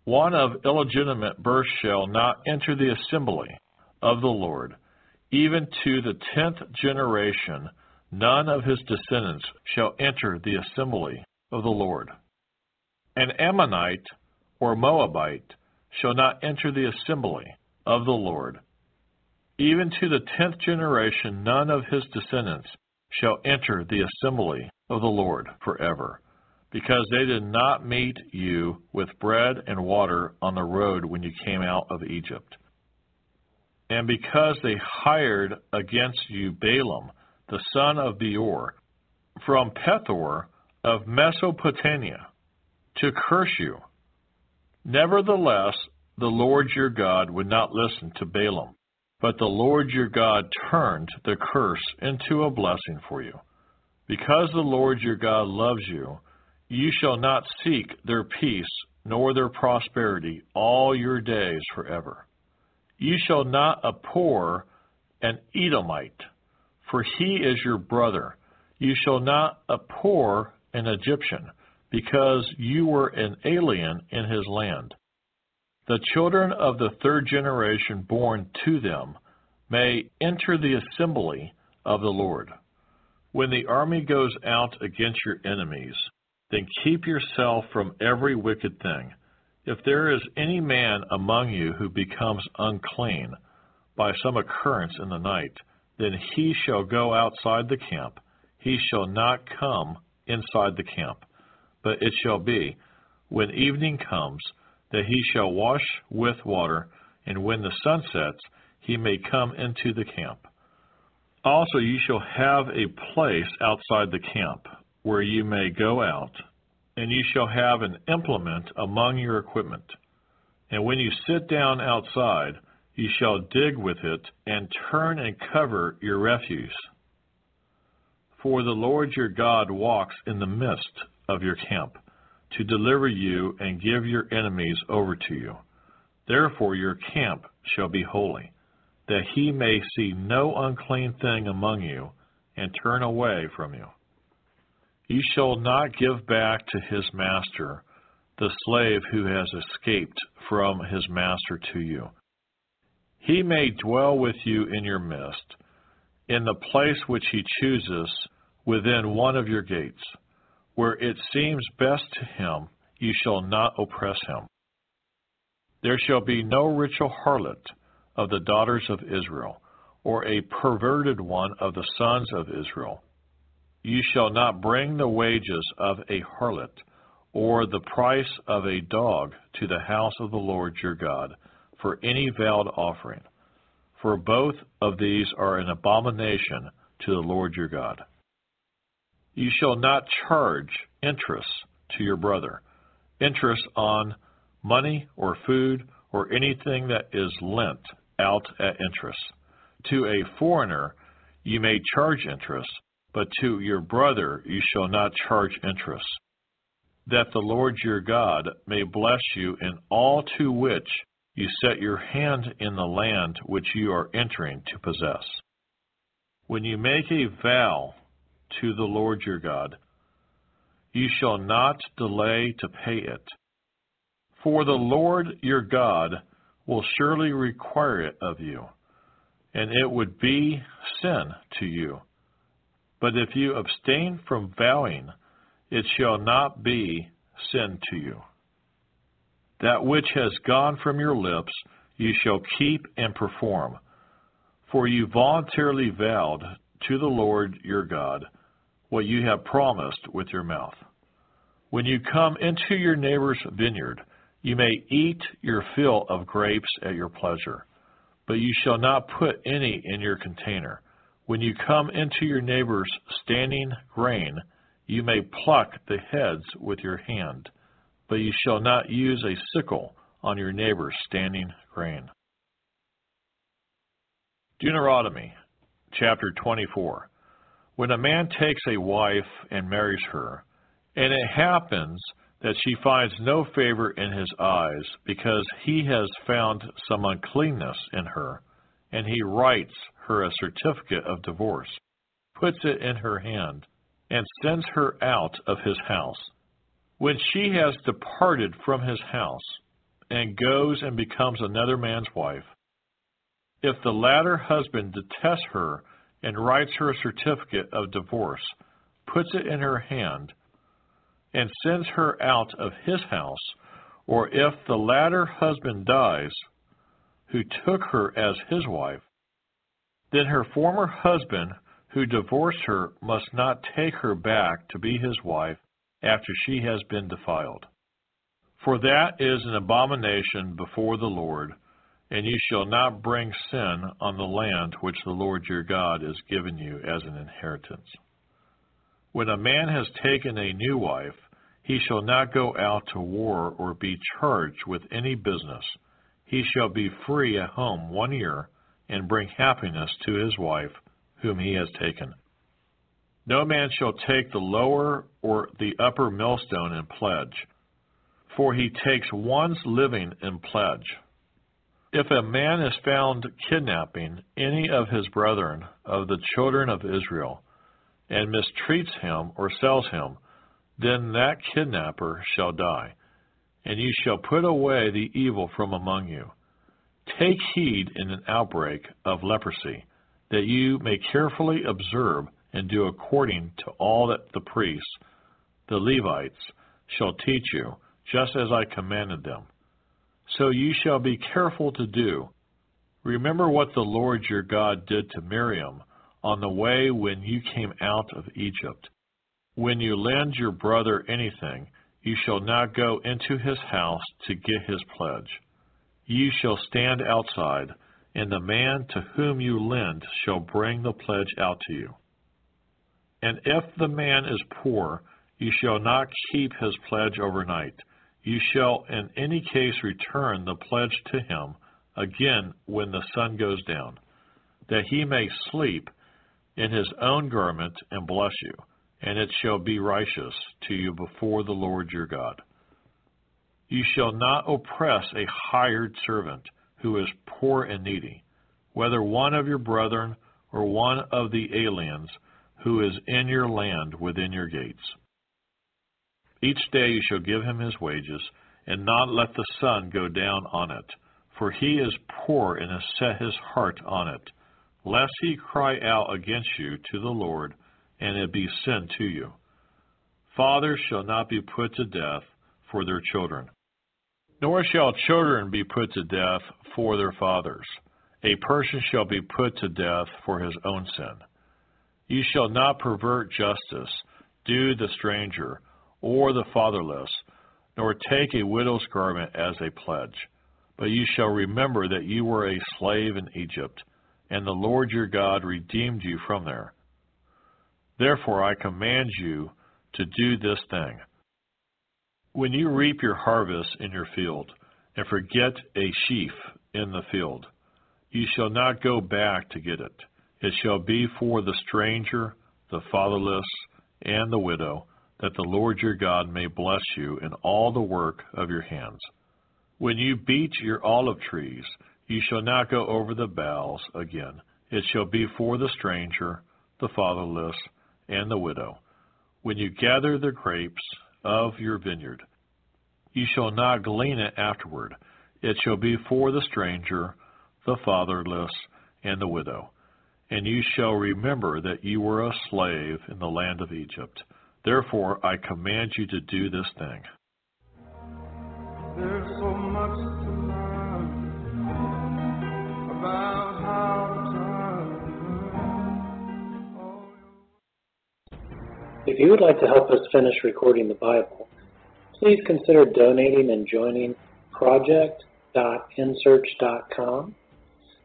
One of illegitimate birth shall not enter the assembly of the Lord. Even to the tenth generation, none of his descendants shall enter the assembly of the Lord. An Ammonite or Moabite shall not enter the assembly of the Lord. Even to the tenth generation, none of his descendants shall enter the assembly of the Lord forever, because they did not meet you with bread and water on the road when you came out of Egypt. And because they hired against you Balaam, the son of Beor, from Pethor of Mesopotamia, to curse you. Nevertheless, the Lord your God would not listen to Balaam, but the Lord your God turned the curse into a blessing for you. Because the Lord your God loves you, you shall not seek their peace nor their prosperity all your days forever. You shall not abhor an Edomite, for he is your brother. You shall not abhor an Egyptian, because you were an alien in his land. The children of the third generation born to them may enter the assembly of the Lord. When the army goes out against your enemies, then keep yourself from every wicked thing. If there is any man among you who becomes unclean by some occurrence in the night, then he shall go outside the camp. He shall not come inside the camp. But it shall be, when evening comes, that he shall wash with water, and when the sun sets, he may come into the camp. Also you shall have a place outside the camp, where you may go out, and you shall have an implement among your equipment. And when you sit down outside, you shall dig with it, and turn and cover your refuse. For the Lord your God walks in the midst of your camp, to deliver you and give your enemies over to you. Therefore your camp shall be holy, that he may see no unclean thing among you, and turn away from you. You shall not give back to his master the slave who has escaped from his master to you. He may dwell with you in your midst, in the place which he chooses within one of your gates. Where it seems best to him, you shall not oppress him. There shall be no ritual harlot of the daughters of Israel, or a perverted one of the sons of Israel. You shall not bring the wages of a harlot, or the price of a dog to the house of the Lord your God, for any vowed offering. For both of these are an abomination to the Lord your God. You shall not charge interest to your brother, interest on money or food or anything that is lent out at interest. To a foreigner you may charge interest, but to your brother you shall not charge interest. That the Lord your God may bless you in all to which you set your hand in the land which you are entering to possess. When you make a vow to the Lord your God. You shall not delay to pay it. For the Lord your God will surely require it of you, and it would be sin to you. But if you abstain from vowing, it shall not be sin to you. That which has gone from your lips you shall keep and perform. For you voluntarily vowed to the Lord your God what you have promised with your mouth. When you come into your neighbor's vineyard, you may eat your fill of grapes at your pleasure, but you shall not put any in your container. When you come into your neighbor's standing grain, you may pluck the heads with your hand, but you shall not use a sickle on your neighbor's standing grain. Deuteronomy chapter 24. When a man takes a wife and marries her, and it happens that she finds no favor in his eyes because he has found some uncleanness in her, and he writes her a certificate of divorce, puts it in her hand, and sends her out of his house. When she has departed from his house and goes and becomes another man's wife, if the latter husband detests her and writes her a certificate of divorce, puts it in her hand, and sends her out of his house, or if the latter husband dies, who took her as his wife, then her former husband who divorced her must not take her back to be his wife after she has been defiled. For that is an abomination before the Lord, and you shall not bring sin on the land which the Lord your God is given you as an inheritance. When a man has taken a new wife, he shall not go out to war or be charged with any business. He shall be free at home one year and bring happiness to his wife whom he has taken. No man shall take the lower or the upper millstone in pledge, for he takes one's living in pledge. If a man is found kidnapping any of his brethren of the children of Israel, and mistreats him or sells him, then that kidnapper shall die, and you shall put away the evil from among you. Take heed in an outbreak of leprosy, that you may carefully observe and do according to all that the priests, the Levites, shall teach you, just as I commanded them. So you shall be careful to do. Remember what the Lord your God did to Miriam on the way when you came out of Egypt. When you lend your brother anything, you shall not go into his house to get his pledge. You shall stand outside, and the man to whom you lend shall bring the pledge out to you. And if the man is poor, you shall not keep his pledge overnight you shall in any case return the pledge to him again when the sun goes down, that he may sleep in his own garment and bless you, and it shall be righteous to you before the Lord your God. You shall not oppress a hired servant who is poor and needy, whether one of your brethren or one of the aliens who is in your land within your gates. Each day you shall give him his wages, and not let the sun go down on it. For he is poor and has set his heart on it, lest he cry out against you to the Lord, and it be sin to you. Fathers shall not be put to death for their children, nor shall children be put to death for their fathers. A person shall be put to death for his own sin. You shall not pervert justice, due the stranger, or the fatherless, nor take a widow's garment as a pledge. But you shall remember that you were a slave in Egypt, and the Lord your God redeemed you from there. Therefore I command you to do this thing. When you reap your harvest in your field, and forget a sheaf in the field, you shall not go back to get it. It shall be for the stranger, the fatherless, and the widow, that the Lord your God may bless you in all the work of your hands. When you beat your olive trees, you shall not go over the boughs again. It shall be for the stranger, the fatherless, and the widow. When you gather the grapes of your vineyard, you shall not glean it afterward. It shall be for the stranger, the fatherless, and the widow. And you shall remember that you were a slave in the land of Egypt Therefore, I command you to do this thing. There's so much to learn about how to If you would like to help us finish recording the Bible, please consider donating and joining project.nsearch.com.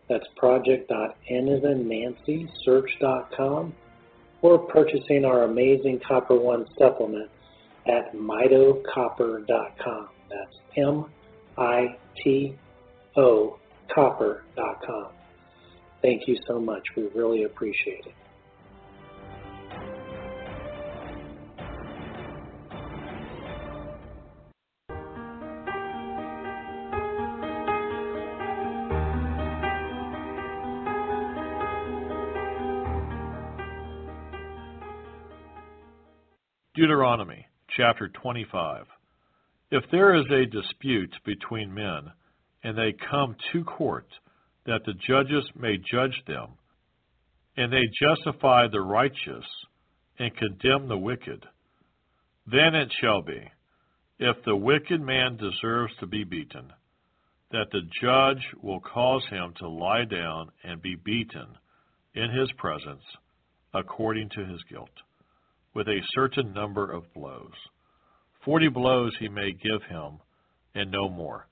That's project.n as in Nancy, search.com, or purchasing our amazing Copper One supplement at mitocopper.com. That's M I T O copper.com. Thank you so much. We really appreciate it. Deuteronomy chapter 25. If there is a dispute between men, and they come to court, that the judges may judge them, and they justify the righteous, and condemn the wicked, then it shall be, if the wicked man deserves to be beaten, that the judge will cause him to lie down and be beaten in his presence according to his guilt, with a certain number of blows. Forty blows he may give him, and no more,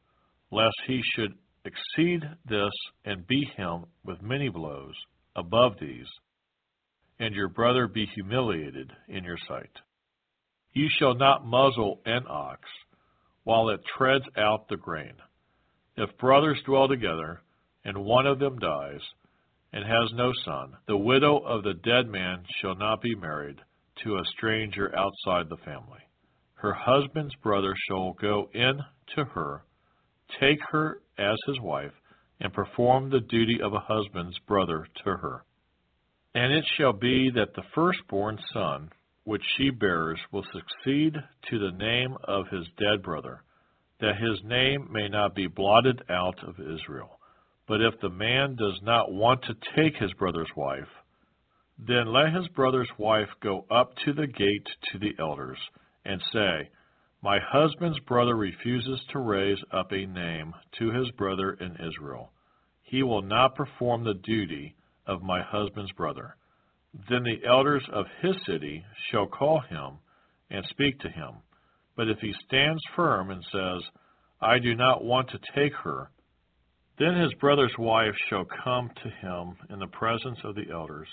lest he should exceed this and beat him with many blows above these, and your brother be humiliated in your sight. You shall not muzzle an ox while it treads out the grain. If brothers dwell together, and one of them dies, and has no son, the widow of the dead man shall not be married to a stranger outside the family. Her husband's brother shall go in to her, take her as his wife, and perform the duty of a husband's brother to her. And it shall be that the firstborn son which she bears will succeed to the name of his dead brother, that his name may not be blotted out of Israel. But if the man does not want to take his brother's wife, then let his brother's wife go up to the gate to the elders, and say, My husband's brother refuses to raise up a name to his brother in Israel. He will not perform the duty of my husband's brother. Then the elders of his city shall call him and speak to him. But if he stands firm and says, I do not want to take her, then his brother's wife shall come to him in the presence of the elders,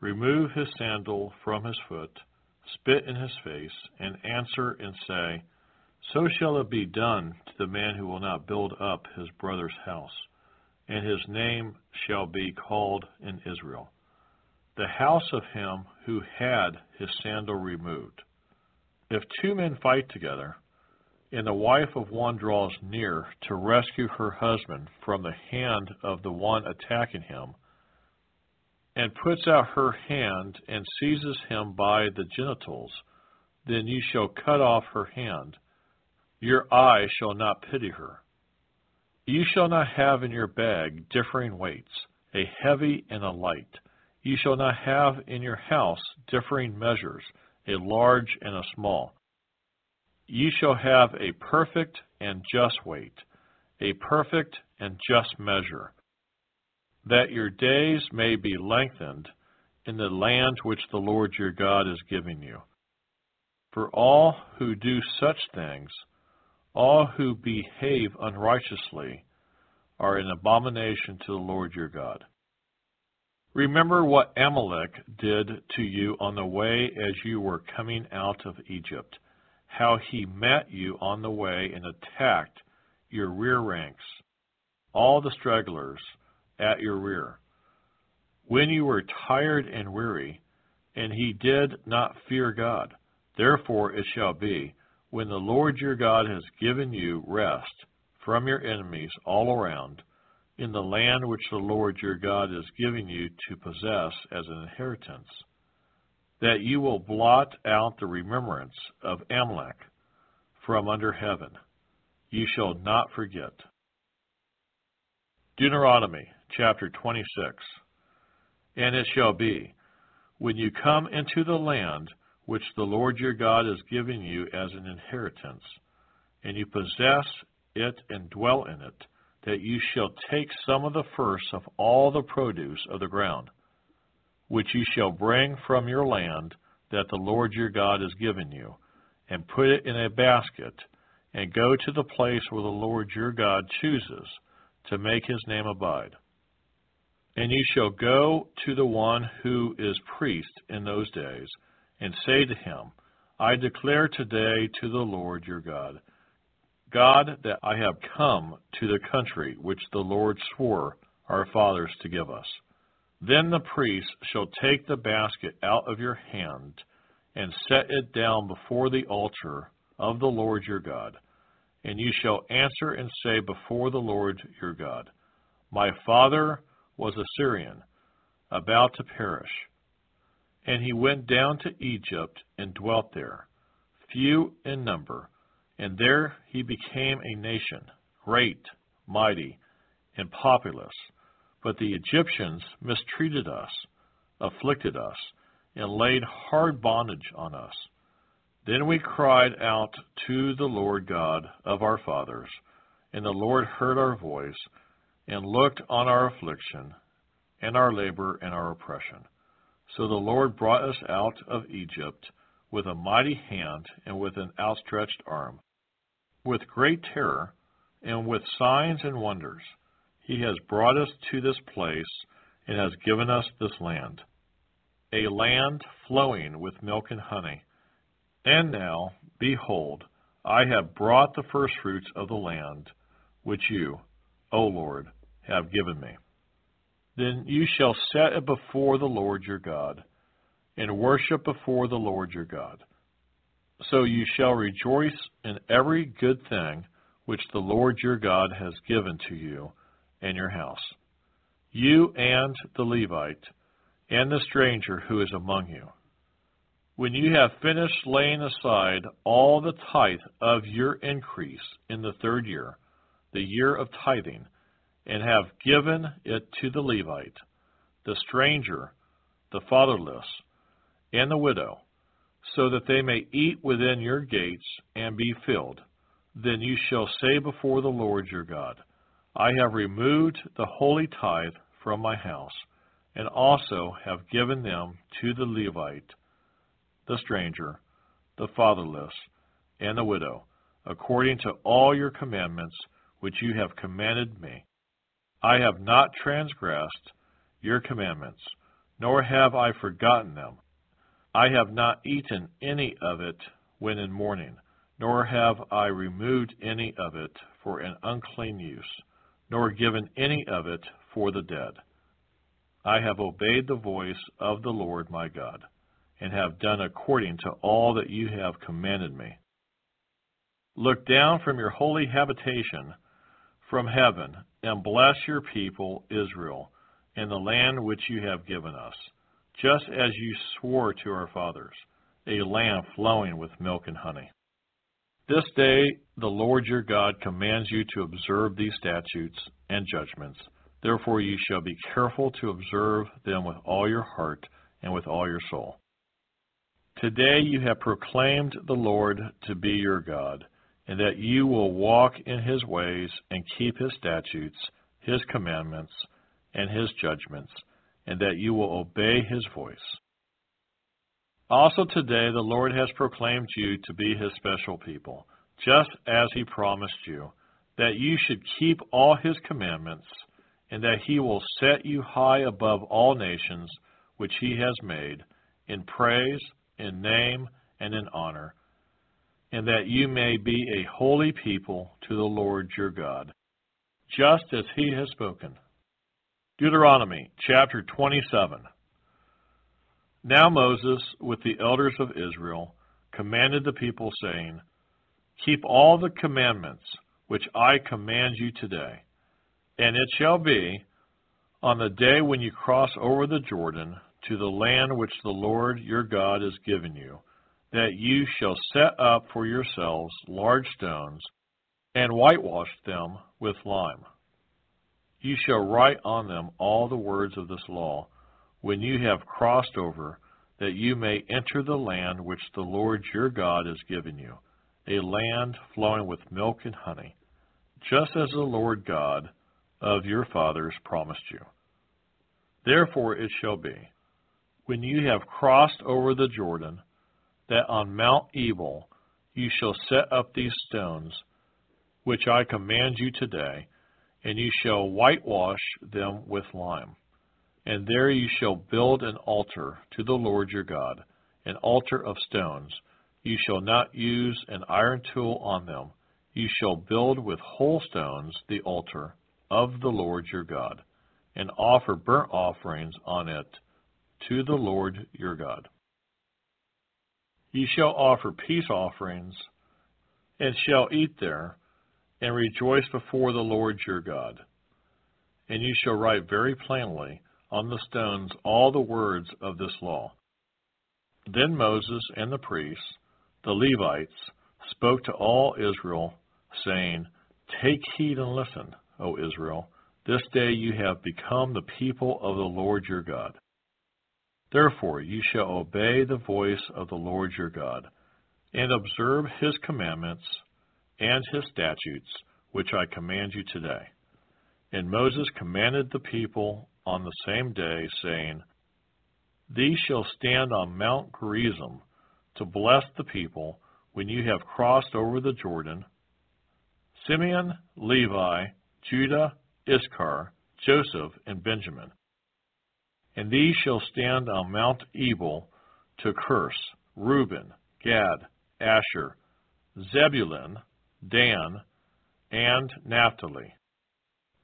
remove his sandal from his foot, spit in his face, and answer and say, So shall it be done to the man who will not build up his brother's house, and his name shall be called in Israel. The house of him who had his sandal removed. If two men fight together, and the wife of one draws near to rescue her husband from the hand of the one attacking him, and puts out her hand and seizes him by the genitals, then you shall cut off her hand. Your eye shall not pity her. You shall not have in your bag differing weights, a heavy and a light. You shall not have in your house differing measures, a large and a small. You shall have a perfect and just weight, a perfect and just measure that your days may be lengthened in the land which the Lord your God is giving you. For all who do such things, all who behave unrighteously, are an abomination to the Lord your God. Remember what Amalek did to you on the way as you were coming out of Egypt, how he met you on the way and attacked your rear ranks, all the stragglers at your rear. When you were tired and weary, and he did not fear God. Therefore it shall be, when the Lord your God has given you rest from your enemies all around, in the land which the Lord your God is giving you to possess as an inheritance, that you will blot out the remembrance of Amalek from under heaven. You shall not forget. Deuteronomy chapter 26. And it shall be, when you come into the land which the Lord your God is giving you as an inheritance, and you possess it and dwell in it, that you shall take some of the first of all the produce of the ground, which you shall bring from your land that the Lord your God has given you, and put it in a basket, and go to the place where the Lord your God chooses to make his name abide And you shall go to the one who is priest in those days, and say to him, I declare today to the Lord your God, God, that I have come to the country which the Lord swore our fathers to give us. Then the priest shall take the basket out of your hand and set it down before the altar of the Lord your God. And you shall answer and say before the Lord your God, My father was a Syrian, about to perish. And he went down to Egypt and dwelt there, few in number, and there he became a nation, great, mighty, and populous. But the Egyptians mistreated us, afflicted us, and laid hard bondage on us. Then we cried out to the Lord God of our fathers, and the Lord heard our voice, and looked on our affliction, and our labor, and our oppression. So the Lord brought us out of Egypt with a mighty hand and with an outstretched arm, with great terror, and with signs and wonders. He has brought us to this place and has given us this land, a land flowing with milk and honey. And now, behold, I have brought the firstfruits of the land, which you, O Lord, have given me. Then you shall set it before the Lord your God, and worship before the Lord your God. So you shall rejoice in every good thing which the Lord your God has given to you and your house, you and the Levite, and the stranger who is among you. When you have finished laying aside all the tithe of your increase in the third year, the year of tithing, and have given it to the Levite, the stranger, the fatherless, and the widow, so that they may eat within your gates and be filled, then you shall say before the Lord your God, I have removed the holy tithe from my house, and also have given them to the Levite, the stranger, the fatherless, and the widow, according to all your commandments which you have commanded me. I have not transgressed your commandments, nor have I forgotten them. I have not eaten any of it when in mourning, nor have I removed any of it for an unclean use nor given any of it for the dead. I have obeyed the voice of the Lord my God, and have done according to all that you have commanded me. Look down from your holy habitation from heaven, and bless your people Israel, in the land which you have given us, just as you swore to our fathers, a land flowing with milk and honey. This day the Lord your God commands you to observe these statutes and judgments. Therefore you shall be careful to observe them with all your heart and with all your soul. Today you have proclaimed the Lord to be your God, and that you will walk in his ways and keep his statutes, his commandments, and his judgments, and that you will obey his voice. Also today the Lord has proclaimed you to be his special people, just as he promised you, that you should keep all his commandments, and that he will set you high above all nations which he has made, in praise, in name, and in honor, and that you may be a holy people to the Lord your God, just as he has spoken. Deuteronomy chapter 27. Now Moses, with the elders of Israel, commanded the people, saying, Keep all the commandments which I command you today. And it shall be, on the day when you cross over the Jordan to the land which the Lord your God has given you, that you shall set up for yourselves large stones, and whitewash them with lime. You shall write on them all the words of this law, when you have crossed over, that you may enter the land which the Lord your God has given you, a land flowing with milk and honey, just as the Lord God of your fathers promised you. Therefore it shall be, when you have crossed over the Jordan, that on Mount Ebal you shall set up these stones, which I command you today, and you shall whitewash them with lime. And there you shall build an altar to the Lord your God, an altar of stones. You shall not use an iron tool on them. You shall build with whole stones the altar of the Lord your God, and offer burnt offerings on it to the Lord your God. Ye shall offer peace offerings, and shall eat there, and rejoice before the Lord your God. And you shall write very plainly on the stones all the words of this law. Then Moses and the priests, the Levites, spoke to all Israel, saying, Take heed and listen, O Israel. This day you have become the people of the Lord your God. Therefore you shall obey the voice of the Lord your God, and observe his commandments and his statutes, which I command you today. And Moses commanded the people on the same day, saying, These shall stand on Mount Gerizim to bless the people when you have crossed over the Jordan. Simeon, Levi, Judah, Issachar, Joseph, and Benjamin. And these shall stand on Mount Ebal to curse Reuben, Gad, Asher, Zebulun, Dan, and Naphtali.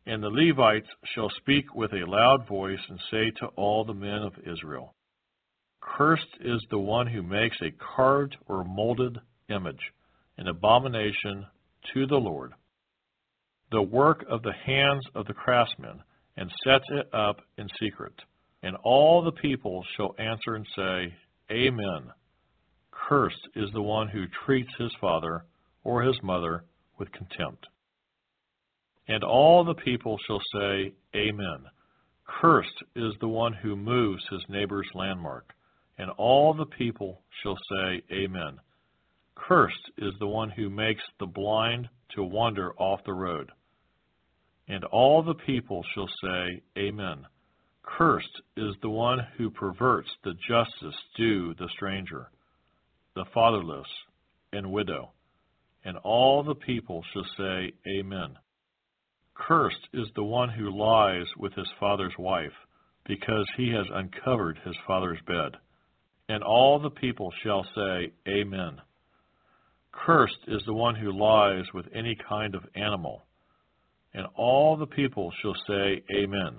And the Levites shall speak with a loud voice and say to all the men of Israel, Cursed is the one who makes a carved or molded image, an abomination to the Lord, the work of the hands of the craftsman, and sets it up in secret. And all the people shall answer and say, Amen. Cursed is the one who treats his father or his mother with contempt. And all the people shall say, Amen. Cursed is the one who moves his neighbor's landmark. And all the people shall say, Amen. Cursed is the one who makes the blind to wander off the road. And all the people shall say, Amen. Cursed is the one who perverts the justice due the stranger, the fatherless, and widow. And all the people shall say, Amen. Cursed is the one who lies with his father's wife, because he has uncovered his father's bed. And all the people shall say, Amen. Cursed is the one who lies with any kind of animal. And all the people shall say, Amen.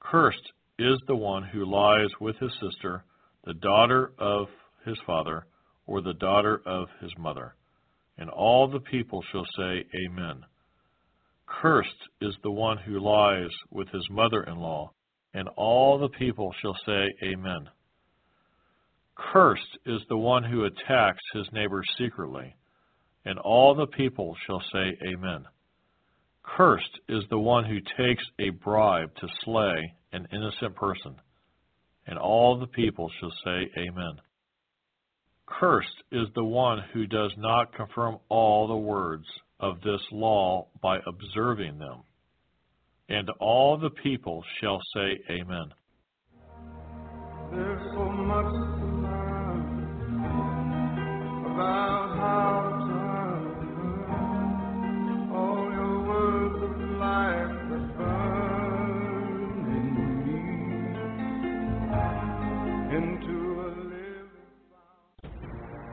Cursed is the one who lies with his sister, the daughter of his father, or the daughter of his mother. And all the people shall say, Amen. Cursed is the one who lies with his mother in law, and all the people shall say, Amen. Cursed is the one who attacks his neighbor secretly, and all the people shall say, Amen. Cursed is the one who takes a bribe to slay an innocent person, and all the people shall say, Amen. Cursed is the one who does not confirm all the words of this law by observing them. And all the people shall say, Amen. There's so much to learn about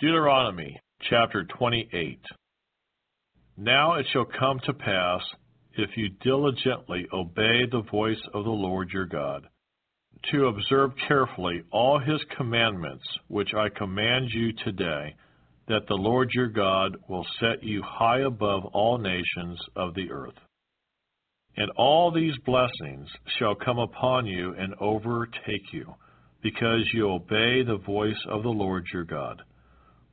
Deuteronomy chapter 28. Now it shall come to pass, if you diligently obey the voice of the Lord your God, to observe carefully all his commandments which I command you today, that the Lord your God will set you high above all nations of the earth. And all these blessings shall come upon you and overtake you, because you obey the voice of the Lord your God.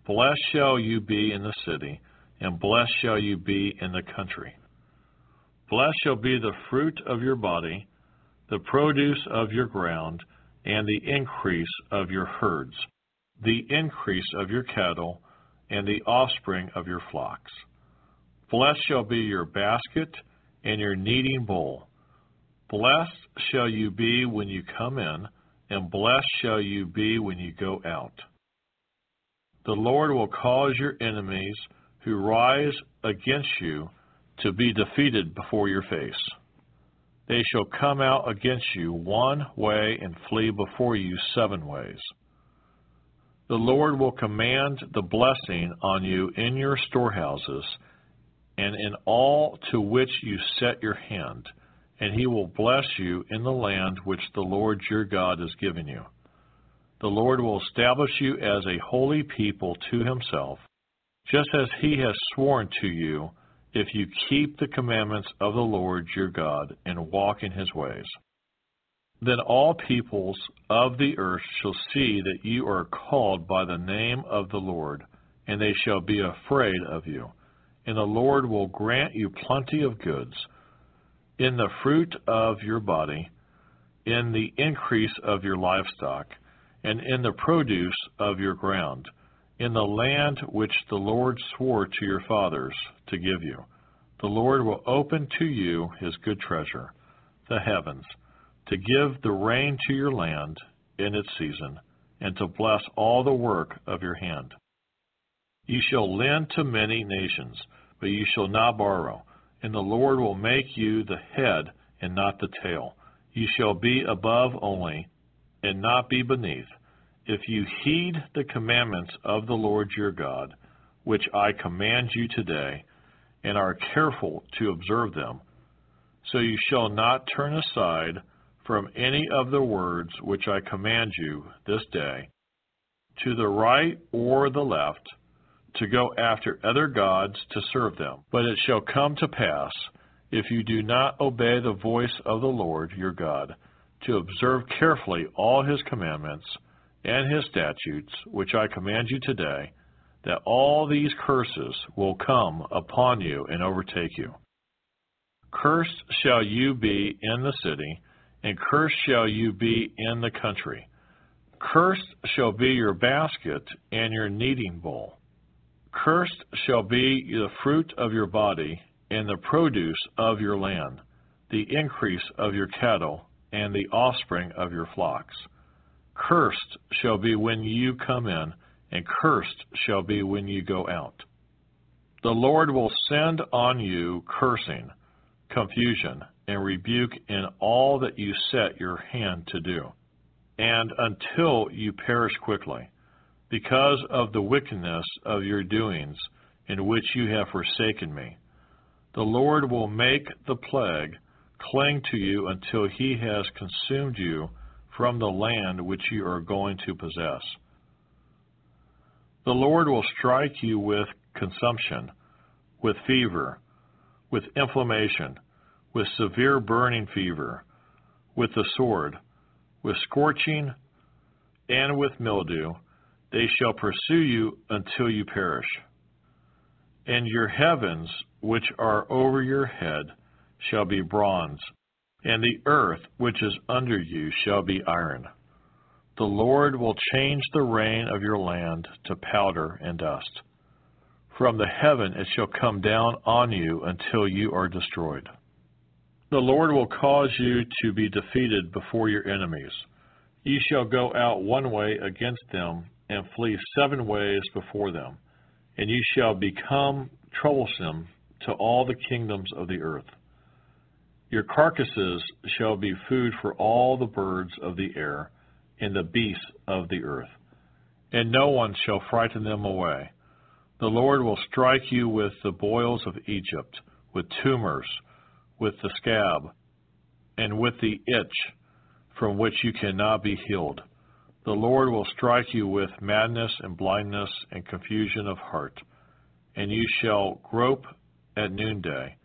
Blessed shall you be in the city, and blessed shall you be in the country. Blessed shall be the fruit of your body, the produce of your ground, and the increase of your herds, the increase of your cattle, and the offspring of your flocks. Blessed shall be your basket and your kneading bowl. Blessed shall you be when you come in, and blessed shall you be when you go out. The Lord will cause your enemies who rise against you to be defeated before your face. They shall come out against you one way and flee before you seven ways. The Lord will command the blessing on you in your storehouses and in all to which you set your hand, and he will bless you in the land which the Lord your God has given you. The Lord will establish you as a holy people to himself, just as he has sworn to you, if you keep the commandments of the Lord your God and walk in his ways. Then all peoples of the earth shall see that you are called by the name of the Lord, and they shall be afraid of you and the Lord will grant you plenty of goods in the fruit of your body, in the increase of your livestock, and in the produce of your ground, in the land which the Lord swore to your fathers to give you. The Lord will open to you his good treasure, the heavens, to give the rain to your land in its season, and to bless all the work of your hand. You shall lend to many nations but you shall not borrow. And the Lord will make you the head and not the tail. You shall be above only, and not be beneath, if you heed the commandments of the Lord your God, which I command you today, and are careful to observe them. So you shall not turn aside from any of the words which I command you this day, to the right or the left, to go after other gods to serve them. But it shall come to pass, if you do not obey the voice of the Lord your God, to observe carefully all his commandments and his statutes, which I command you today, that all these curses will come upon you and overtake you. Cursed shall you be in the city, and cursed shall you be in the country. Cursed shall be your basket and your kneading bowl. Cursed shall be the fruit of your body, and the produce of your land, the increase of your cattle, and the offspring of your flocks. Cursed shall be when you come in, and cursed shall be when you go out. The Lord will send on you cursing, confusion, and rebuke in all that you set your hand to do, and until you perish quickly because of the wickedness of your doings, in which you have forsaken me. The Lord will make the plague cling to you until he has consumed you from the land which you are going to possess. The Lord will strike you with consumption, with fever, with inflammation, with severe burning fever, with the sword, with scorching, and with mildew they shall pursue you until you perish. And your heavens, which are over your head, shall be bronze, and the earth which is under you shall be iron. The Lord will change the rain of your land to powder and dust. From the heaven it shall come down on you until you are destroyed. The Lord will cause you to be defeated before your enemies. Ye shall go out one way against them, and flee seven ways before them, and ye shall become troublesome to all the kingdoms of the earth. Your carcasses shall be food for all the birds of the air and the beasts of the earth, and no one shall frighten them away. The Lord will strike you with the boils of Egypt, with tumors, with the scab, and with the itch from which you cannot be healed. The Lord will strike you with madness and blindness and confusion of heart, and you shall grope at noonday,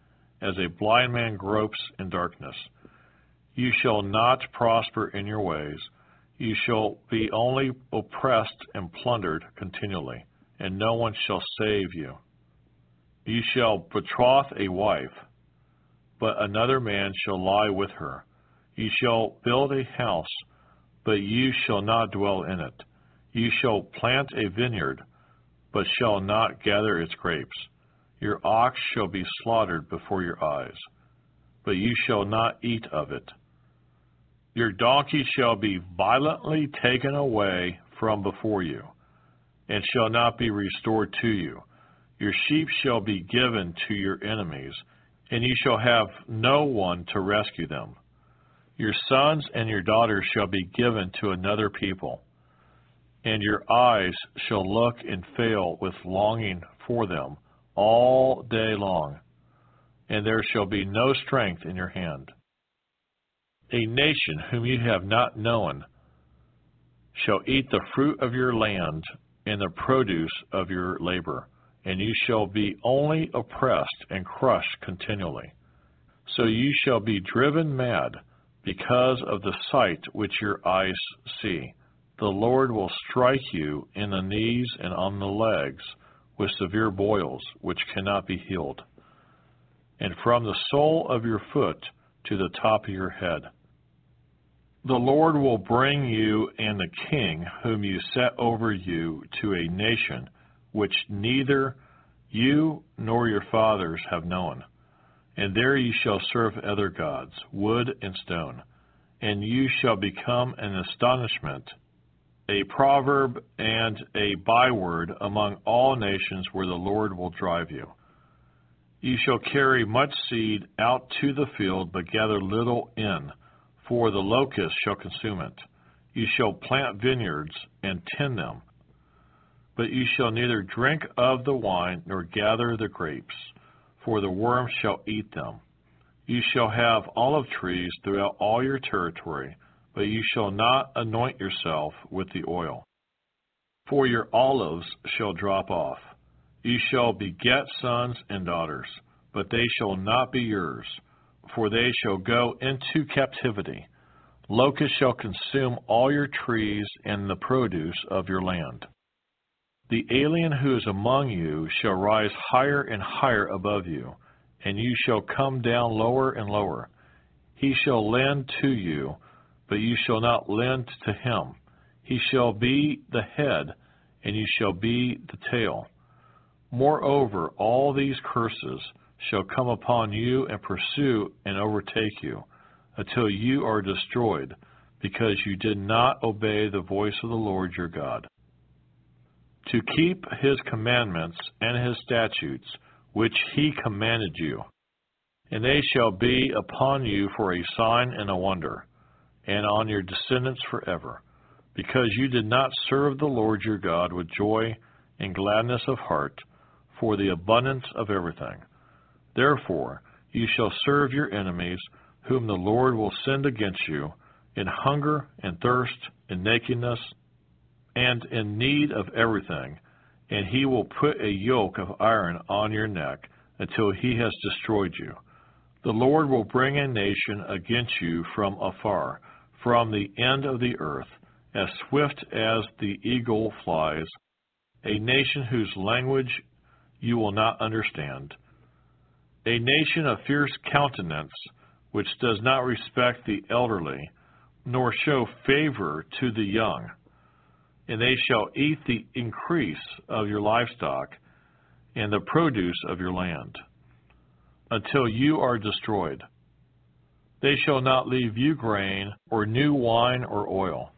as a blind man gropes in darkness. You shall not prosper in your ways. You shall be only oppressed and plundered continually, and no one shall save you. You shall betroth a wife, but another man shall lie with her. You shall build a house, but you shall not dwell in it. You shall plant a vineyard, but shall not gather its grapes. Your ox shall be slaughtered before your eyes, but you shall not eat of it. Your donkey shall be violently taken away from before you, and shall not be restored to you. Your sheep shall be given to your enemies, and you shall have no one to rescue them. Your sons and your daughters shall be given to another people, and your eyes shall look and fail with longing for them all day long, and there shall be no strength in your hand. A nation whom you have not known shall eat the fruit of your land and the produce of your labor, and you shall be only oppressed and crushed continually. So you shall be driven mad because of the sight which your eyes see. The Lord will strike you in the knees and on the legs with severe boils which cannot be healed, and from the sole of your foot to the top of your head. The Lord will bring you and the king whom you set over you to a nation which neither you nor your fathers have known. And there you shall serve other gods, wood and stone, and you shall become an astonishment, a proverb and a byword among all nations where the Lord will drive you. You shall carry much seed out to the field, but gather little in for the locust shall consume it. You shall plant vineyards and tend them, but you shall neither drink of the wine nor gather the grapes, for the worm shall eat them. You shall have olive trees throughout all your territory, but you shall not anoint yourself with the oil. For your olives shall drop off. You shall beget sons and daughters, but they shall not be yours for they shall go into captivity. Locusts shall consume all your trees and the produce of your land. The alien who is among you shall rise higher and higher above you, and you shall come down lower and lower. He shall lend to you, but you shall not lend to him. He shall be the head, and you shall be the tail. Moreover, all these curses shall come upon you and pursue and overtake you until you are destroyed, because you did not obey the voice of the Lord your God. To keep his commandments and his statutes, which he commanded you, and they shall be upon you for a sign and a wonder, and on your descendants forever, because you did not serve the Lord your God with joy and gladness of heart for the abundance of everything Therefore, you shall serve your enemies, whom the Lord will send against you, in hunger and thirst, in nakedness, and in need of everything, and he will put a yoke of iron on your neck until he has destroyed you. The Lord will bring a nation against you from afar, from the end of the earth, as swift as the eagle flies, a nation whose language you will not understand a nation of fierce countenance, which does not respect the elderly, nor show favor to the young. And they shall eat the increase of your livestock and the produce of your land, until you are destroyed. They shall not leave you grain, or new wine or oil,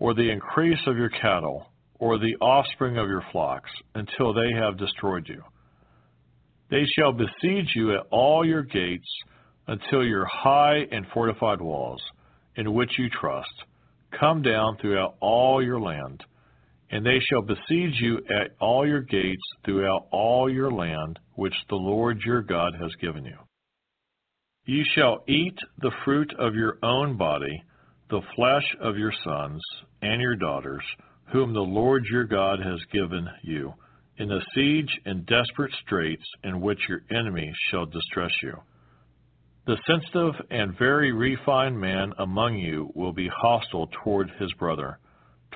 or the increase of your cattle, or the offspring of your flocks, until they have destroyed you. They shall besiege you at all your gates until your high and fortified walls, in which you trust, come down throughout all your land. And they shall besiege you at all your gates throughout all your land, which the Lord your God has given you. You shall eat the fruit of your own body, the flesh of your sons and your daughters, whom the Lord your God has given you in the siege and desperate straits in which your enemy shall distress you. The sensitive and very refined man among you will be hostile toward his brother,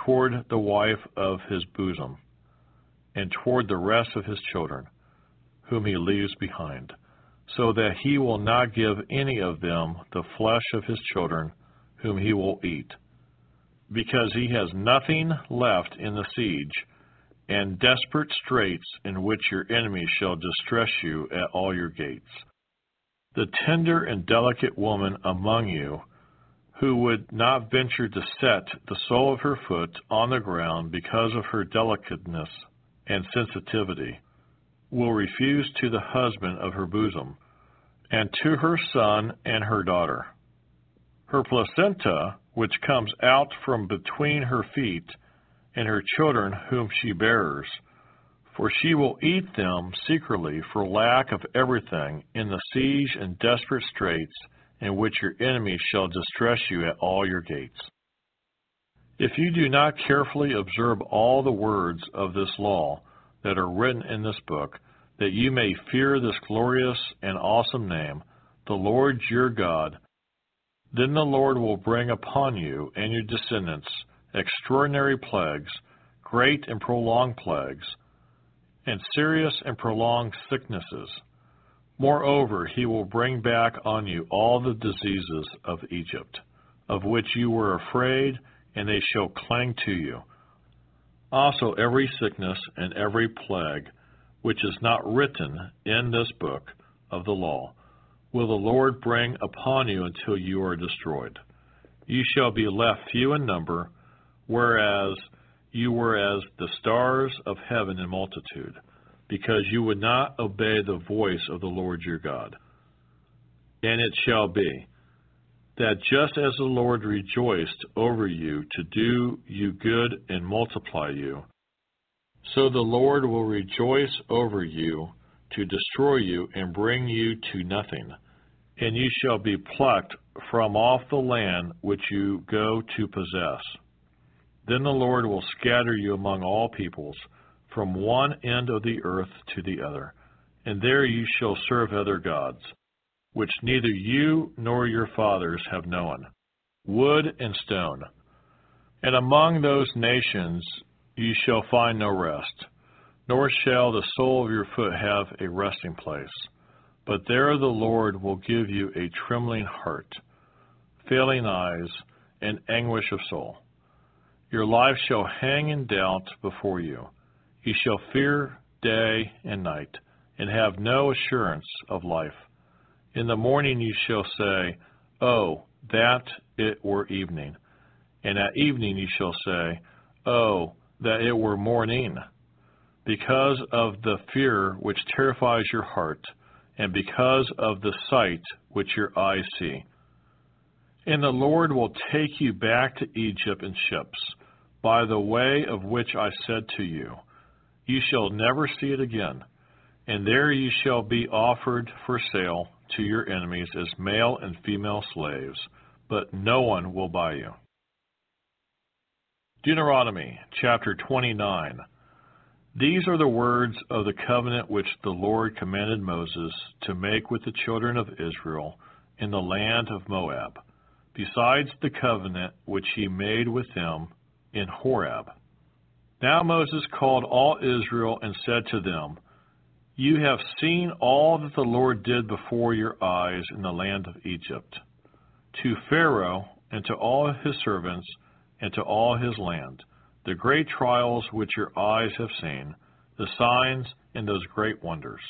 toward the wife of his bosom, and toward the rest of his children, whom he leaves behind, so that he will not give any of them the flesh of his children, whom he will eat, because he has nothing left in the siege and desperate straits in which your enemies shall distress you at all your gates. The tender and delicate woman among you, who would not venture to set the sole of her foot on the ground because of her delicateness and sensitivity, will refuse to the husband of her bosom, and to her son and her daughter. Her placenta, which comes out from between her feet, and her children whom she bears. For she will eat them secretly for lack of everything in the siege and desperate straits in which your enemies shall distress you at all your gates. If you do not carefully observe all the words of this law that are written in this book, that you may fear this glorious and awesome name, the Lord your God, then the Lord will bring upon you and your descendants extraordinary plagues, great and prolonged plagues, and serious and prolonged sicknesses. Moreover, he will bring back on you all the diseases of Egypt, of which you were afraid, and they shall cling to you. Also, every sickness and every plague, which is not written in this book of the law, will the Lord bring upon you until you are destroyed. You shall be left few in number whereas you were as the stars of heaven in multitude, because you would not obey the voice of the Lord your God. And it shall be that just as the Lord rejoiced over you to do you good and multiply you, so the Lord will rejoice over you to destroy you and bring you to nothing. And you shall be plucked from off the land which you go to possess. Then the Lord will scatter you among all peoples, from one end of the earth to the other, and there you shall serve other gods, which neither you nor your fathers have known, wood and stone. And among those nations you shall find no rest, nor shall the sole of your foot have a resting place. But there the Lord will give you a trembling heart, failing eyes, and anguish of soul. Your life shall hang in doubt before you. You shall fear day and night, and have no assurance of life. In the morning you shall say, Oh, that it were evening. And at evening you shall say, Oh, that it were morning. Because of the fear which terrifies your heart, and because of the sight which your eyes see. And the Lord will take you back to Egypt in ships by the way of which I said to you, You shall never see it again, and there you shall be offered for sale to your enemies as male and female slaves, but no one will buy you. Deuteronomy chapter 29. These are the words of the covenant which the Lord commanded Moses to make with the children of Israel in the land of Moab, besides the covenant which he made with them in Horeb. Now Moses called all Israel and said to them, You have seen all that the Lord did before your eyes in the land of Egypt, to Pharaoh and to all his servants and to all his land, the great trials which your eyes have seen, the signs and those great wonders.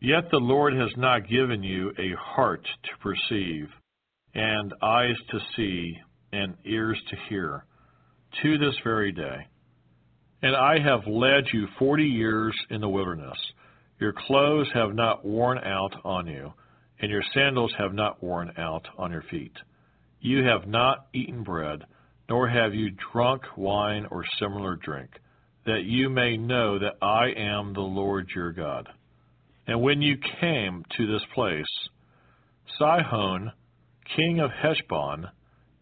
Yet the Lord has not given you a heart to perceive, and eyes to see, and ears to hear to this very day. And I have led you forty years in the wilderness. Your clothes have not worn out on you, and your sandals have not worn out on your feet. You have not eaten bread, nor have you drunk wine or similar drink, that you may know that I am the Lord your God. And when you came to this place, Sihon, king of Heshbon,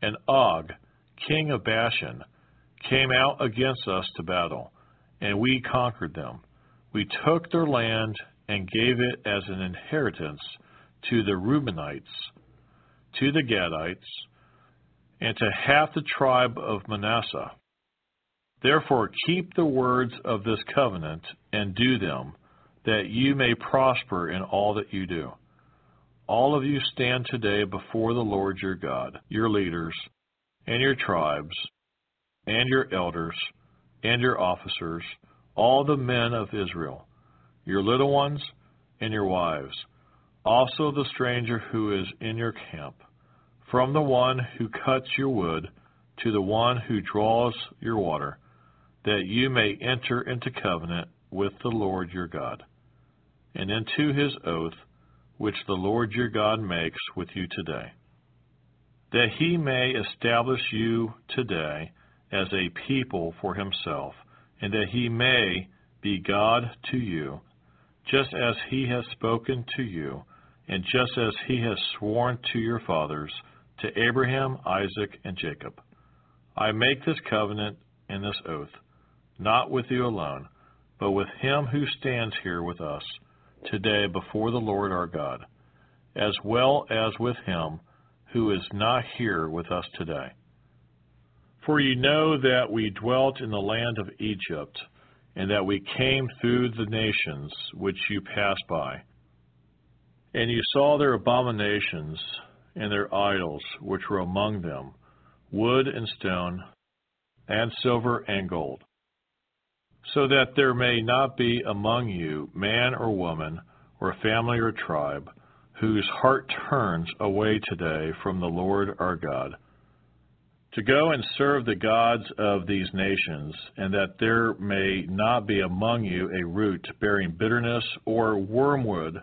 and Og, king of Bashan, came out against us to battle, and we conquered them. We took their land and gave it as an inheritance to the Reubenites, to the Gadites, and to half the tribe of Manasseh. Therefore keep the words of this covenant and do them, that you may prosper in all that you do. All of you stand today before the Lord your God, your leaders, and your tribes, and your elders, and your officers, all the men of Israel, your little ones, and your wives, also the stranger who is in your camp, from the one who cuts your wood to the one who draws your water, that you may enter into covenant with the Lord your God, and into his oath which the Lord your God makes with you today, that he may establish you today as a people for himself, and that he may be God to you, just as he has spoken to you, and just as he has sworn to your fathers, to Abraham, Isaac, and Jacob. I make this covenant and this oath, not with you alone, but with him who stands here with us today before the Lord our God, as well as with him who is not here with us today. For you know that we dwelt in the land of Egypt, and that we came through the nations which you passed by. And you saw their abominations and their idols which were among them, wood and stone, and silver and gold so that there may not be among you man or woman, or family or tribe, whose heart turns away today from the Lord our God, to go and serve the gods of these nations, and that there may not be among you a root bearing bitterness or wormwood,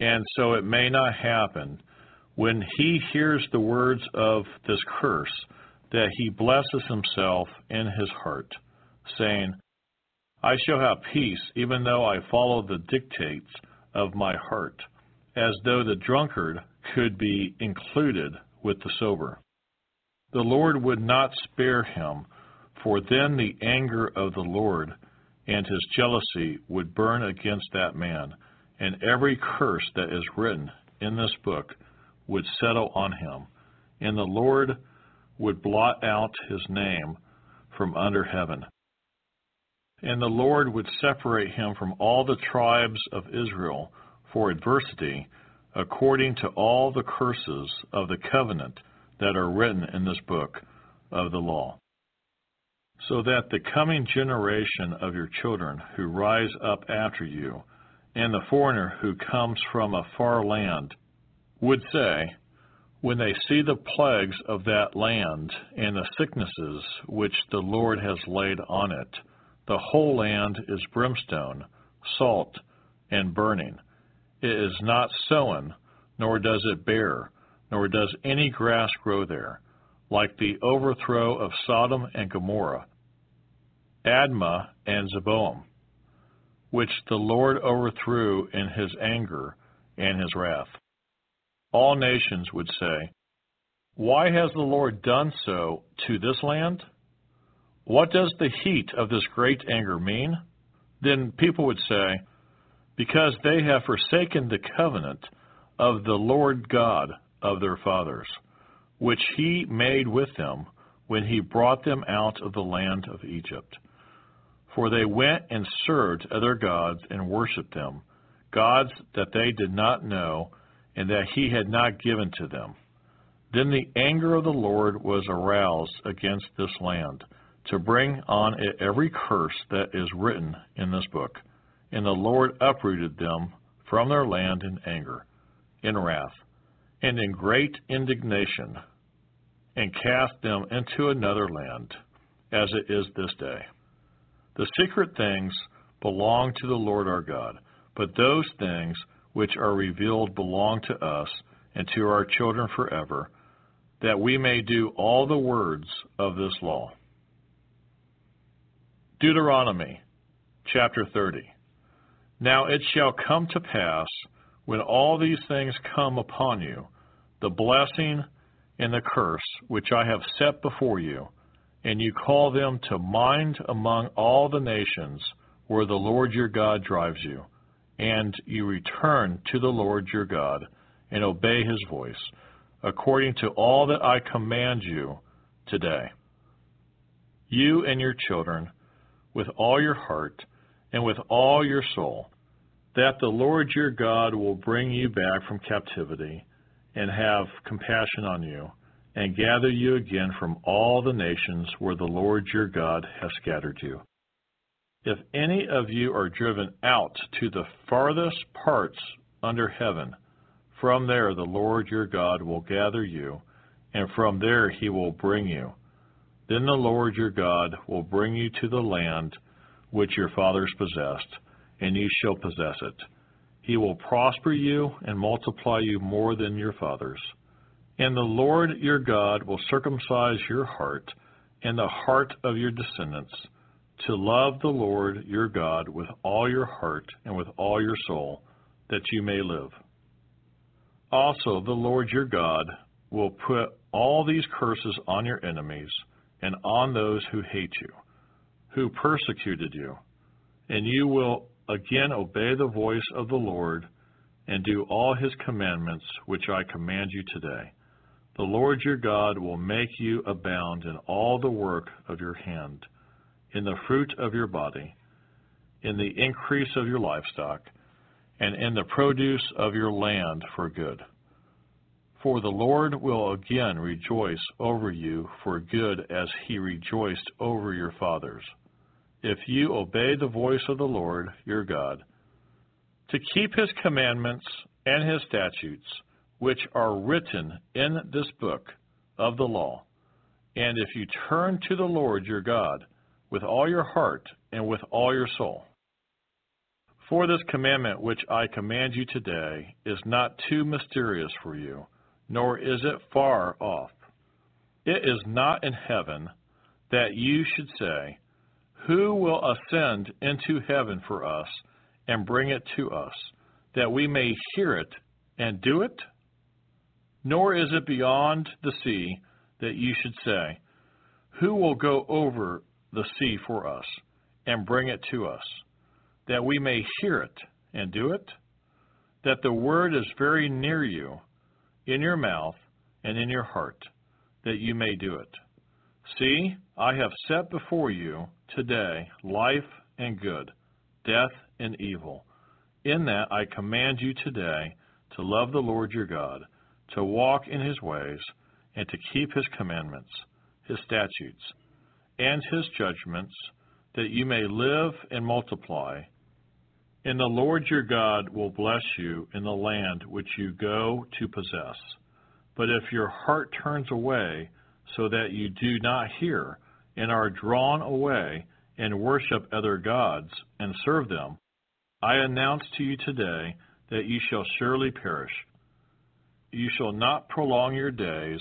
and so it may not happen, when he hears the words of this curse, that he blesses himself in his heart, saying, I shall have peace, even though I follow the dictates of my heart, as though the drunkard could be included with the sober. The Lord would not spare him, for then the anger of the Lord and his jealousy would burn against that man, and every curse that is written in this book would settle on him, and the Lord would blot out his name from under heaven and the Lord would separate him from all the tribes of Israel for adversity, according to all the curses of the covenant that are written in this book of the law. So that the coming generation of your children who rise up after you, and the foreigner who comes from a far land, would say, when they see the plagues of that land and the sicknesses which the Lord has laid on it, the whole land is brimstone, salt, and burning. It is not sown, nor does it bear, nor does any grass grow there, like the overthrow of Sodom and Gomorrah, Admah and Zeboam, which the Lord overthrew in his anger and his wrath. All nations would say, Why has the Lord done so to this land? What does the heat of this great anger mean? Then people would say, Because they have forsaken the covenant of the Lord God of their fathers, which he made with them when he brought them out of the land of Egypt. For they went and served other gods and worshipped them, gods that they did not know and that he had not given to them. Then the anger of the Lord was aroused against this land to bring on it every curse that is written in this book. And the Lord uprooted them from their land in anger, in wrath, and in great indignation, and cast them into another land, as it is this day. The secret things belong to the Lord our God, but those things which are revealed belong to us and to our children forever, that we may do all the words of this law. Deuteronomy chapter 30. Now it shall come to pass, when all these things come upon you, the blessing and the curse which I have set before you, and you call them to mind among all the nations where the Lord your God drives you, and you return to the Lord your God and obey his voice, according to all that I command you today. You and your children, with all your heart and with all your soul, that the Lord your God will bring you back from captivity and have compassion on you, and gather you again from all the nations where the Lord your God has scattered you. If any of you are driven out to the farthest parts under heaven, from there the Lord your God will gather you, and from there he will bring you. Then the Lord your God will bring you to the land which your fathers possessed, and you shall possess it. He will prosper you and multiply you more than your fathers. And the Lord your God will circumcise your heart and the heart of your descendants, to love the Lord your God with all your heart and with all your soul, that you may live. Also, the Lord your God will put all these curses on your enemies and on those who hate you, who persecuted you, and you will again obey the voice of the Lord and do all his commandments which I command you today. The Lord your God will make you abound in all the work of your hand, in the fruit of your body, in the increase of your livestock, and in the produce of your land for good. For the Lord will again rejoice over you for good as he rejoiced over your fathers if you obey the voice of the Lord your God, to keep his commandments and his statutes, which are written in this book of the law, and if you turn to the Lord your God with all your heart and with all your soul. For this commandment which I command you today is not too mysterious for you, nor is it far off. It is not in heaven that you should say, who will ascend into heaven for us and bring it to us, that we may hear it and do it? Nor is it beyond the sea that you should say, Who will go over the sea for us and bring it to us, that we may hear it and do it? That the word is very near you, in your mouth and in your heart, that you may do it. See, I have set before you today life and good, death and evil. In that I command you today to love the Lord your God, to walk in his ways, and to keep his commandments, his statutes, and his judgments, that you may live and multiply. And the Lord your God will bless you in the land which you go to possess. But if your heart turns away, so that you do not hear, and are drawn away, and worship other gods, and serve them, I announce to you today that you shall surely perish. You shall not prolong your days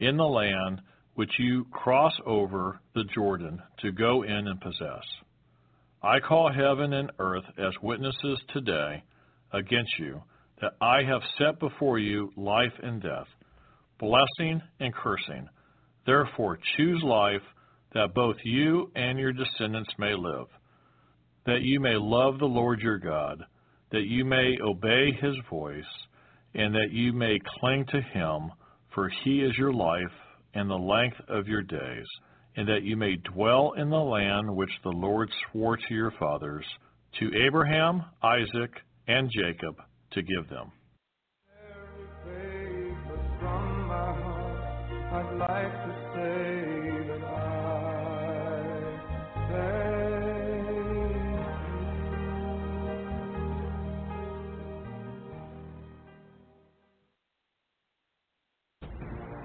in the land which you cross over the Jordan to go in and possess. I call heaven and earth as witnesses today against you that I have set before you life and death, blessing and cursing. Therefore, choose life that both you and your descendants may live, that you may love the Lord your God, that you may obey his voice, and that you may cling to him, for he is your life and the length of your days, and that you may dwell in the land which the Lord swore to your fathers, to Abraham, Isaac, and Jacob, to give them. Like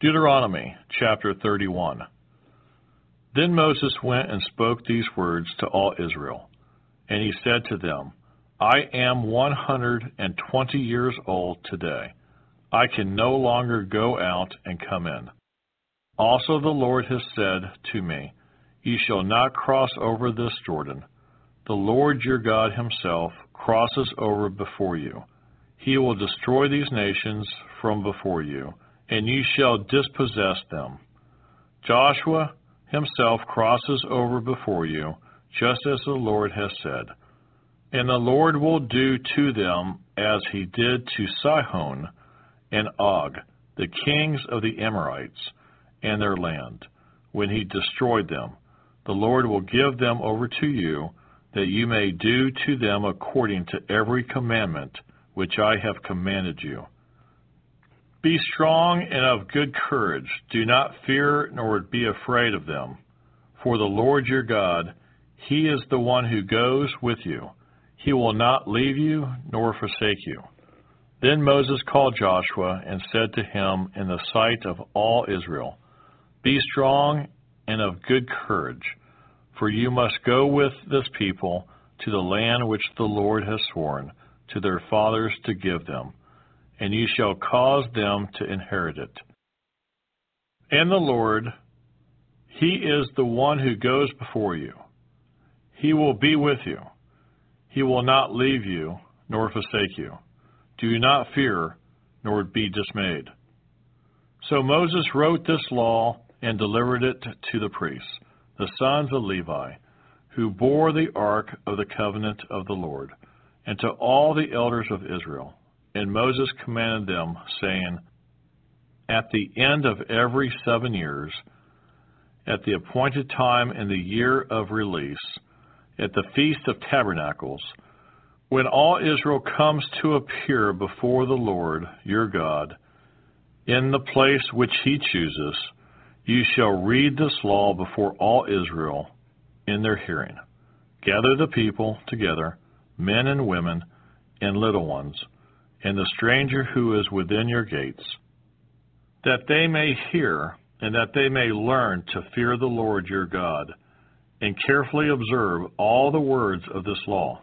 Deuteronomy chapter 31. Then Moses went and spoke these words to all Israel. And he said to them, I am 120 years old today. I can no longer go out and come in. Also the Lord has said to me, Ye shall not cross over this Jordan. The Lord your God himself crosses over before you. He will destroy these nations from before you, and ye shall dispossess them. Joshua himself crosses over before you, just as the Lord has said. And the Lord will do to them as he did to Sihon and Og, the kings of the Amorites, and their land, when he destroyed them. The Lord will give them over to you, that you may do to them according to every commandment which I have commanded you. Be strong and of good courage. Do not fear nor be afraid of them. For the Lord your God, He is the one who goes with you. He will not leave you nor forsake you. Then Moses called Joshua and said to him in the sight of all Israel, Be strong and of good courage, for you must go with this people to the land which the Lord has sworn to their fathers to give them, and you shall cause them to inherit it. And the Lord, He is the one who goes before you. He will be with you. He will not leave you nor forsake you. Do not fear, nor be dismayed. So Moses wrote this law and delivered it to the priests, the sons of Levi, who bore the ark of the covenant of the Lord, and to all the elders of Israel. And Moses commanded them, saying, At the end of every seven years, at the appointed time in the year of release, at the Feast of Tabernacles, when all Israel comes to appear before the Lord your God in the place which he chooses, you shall read this law before all Israel in their hearing. Gather the people together, men and women, and little ones, and the stranger who is within your gates, that they may hear and that they may learn to fear the Lord your God, and carefully observe all the words of this law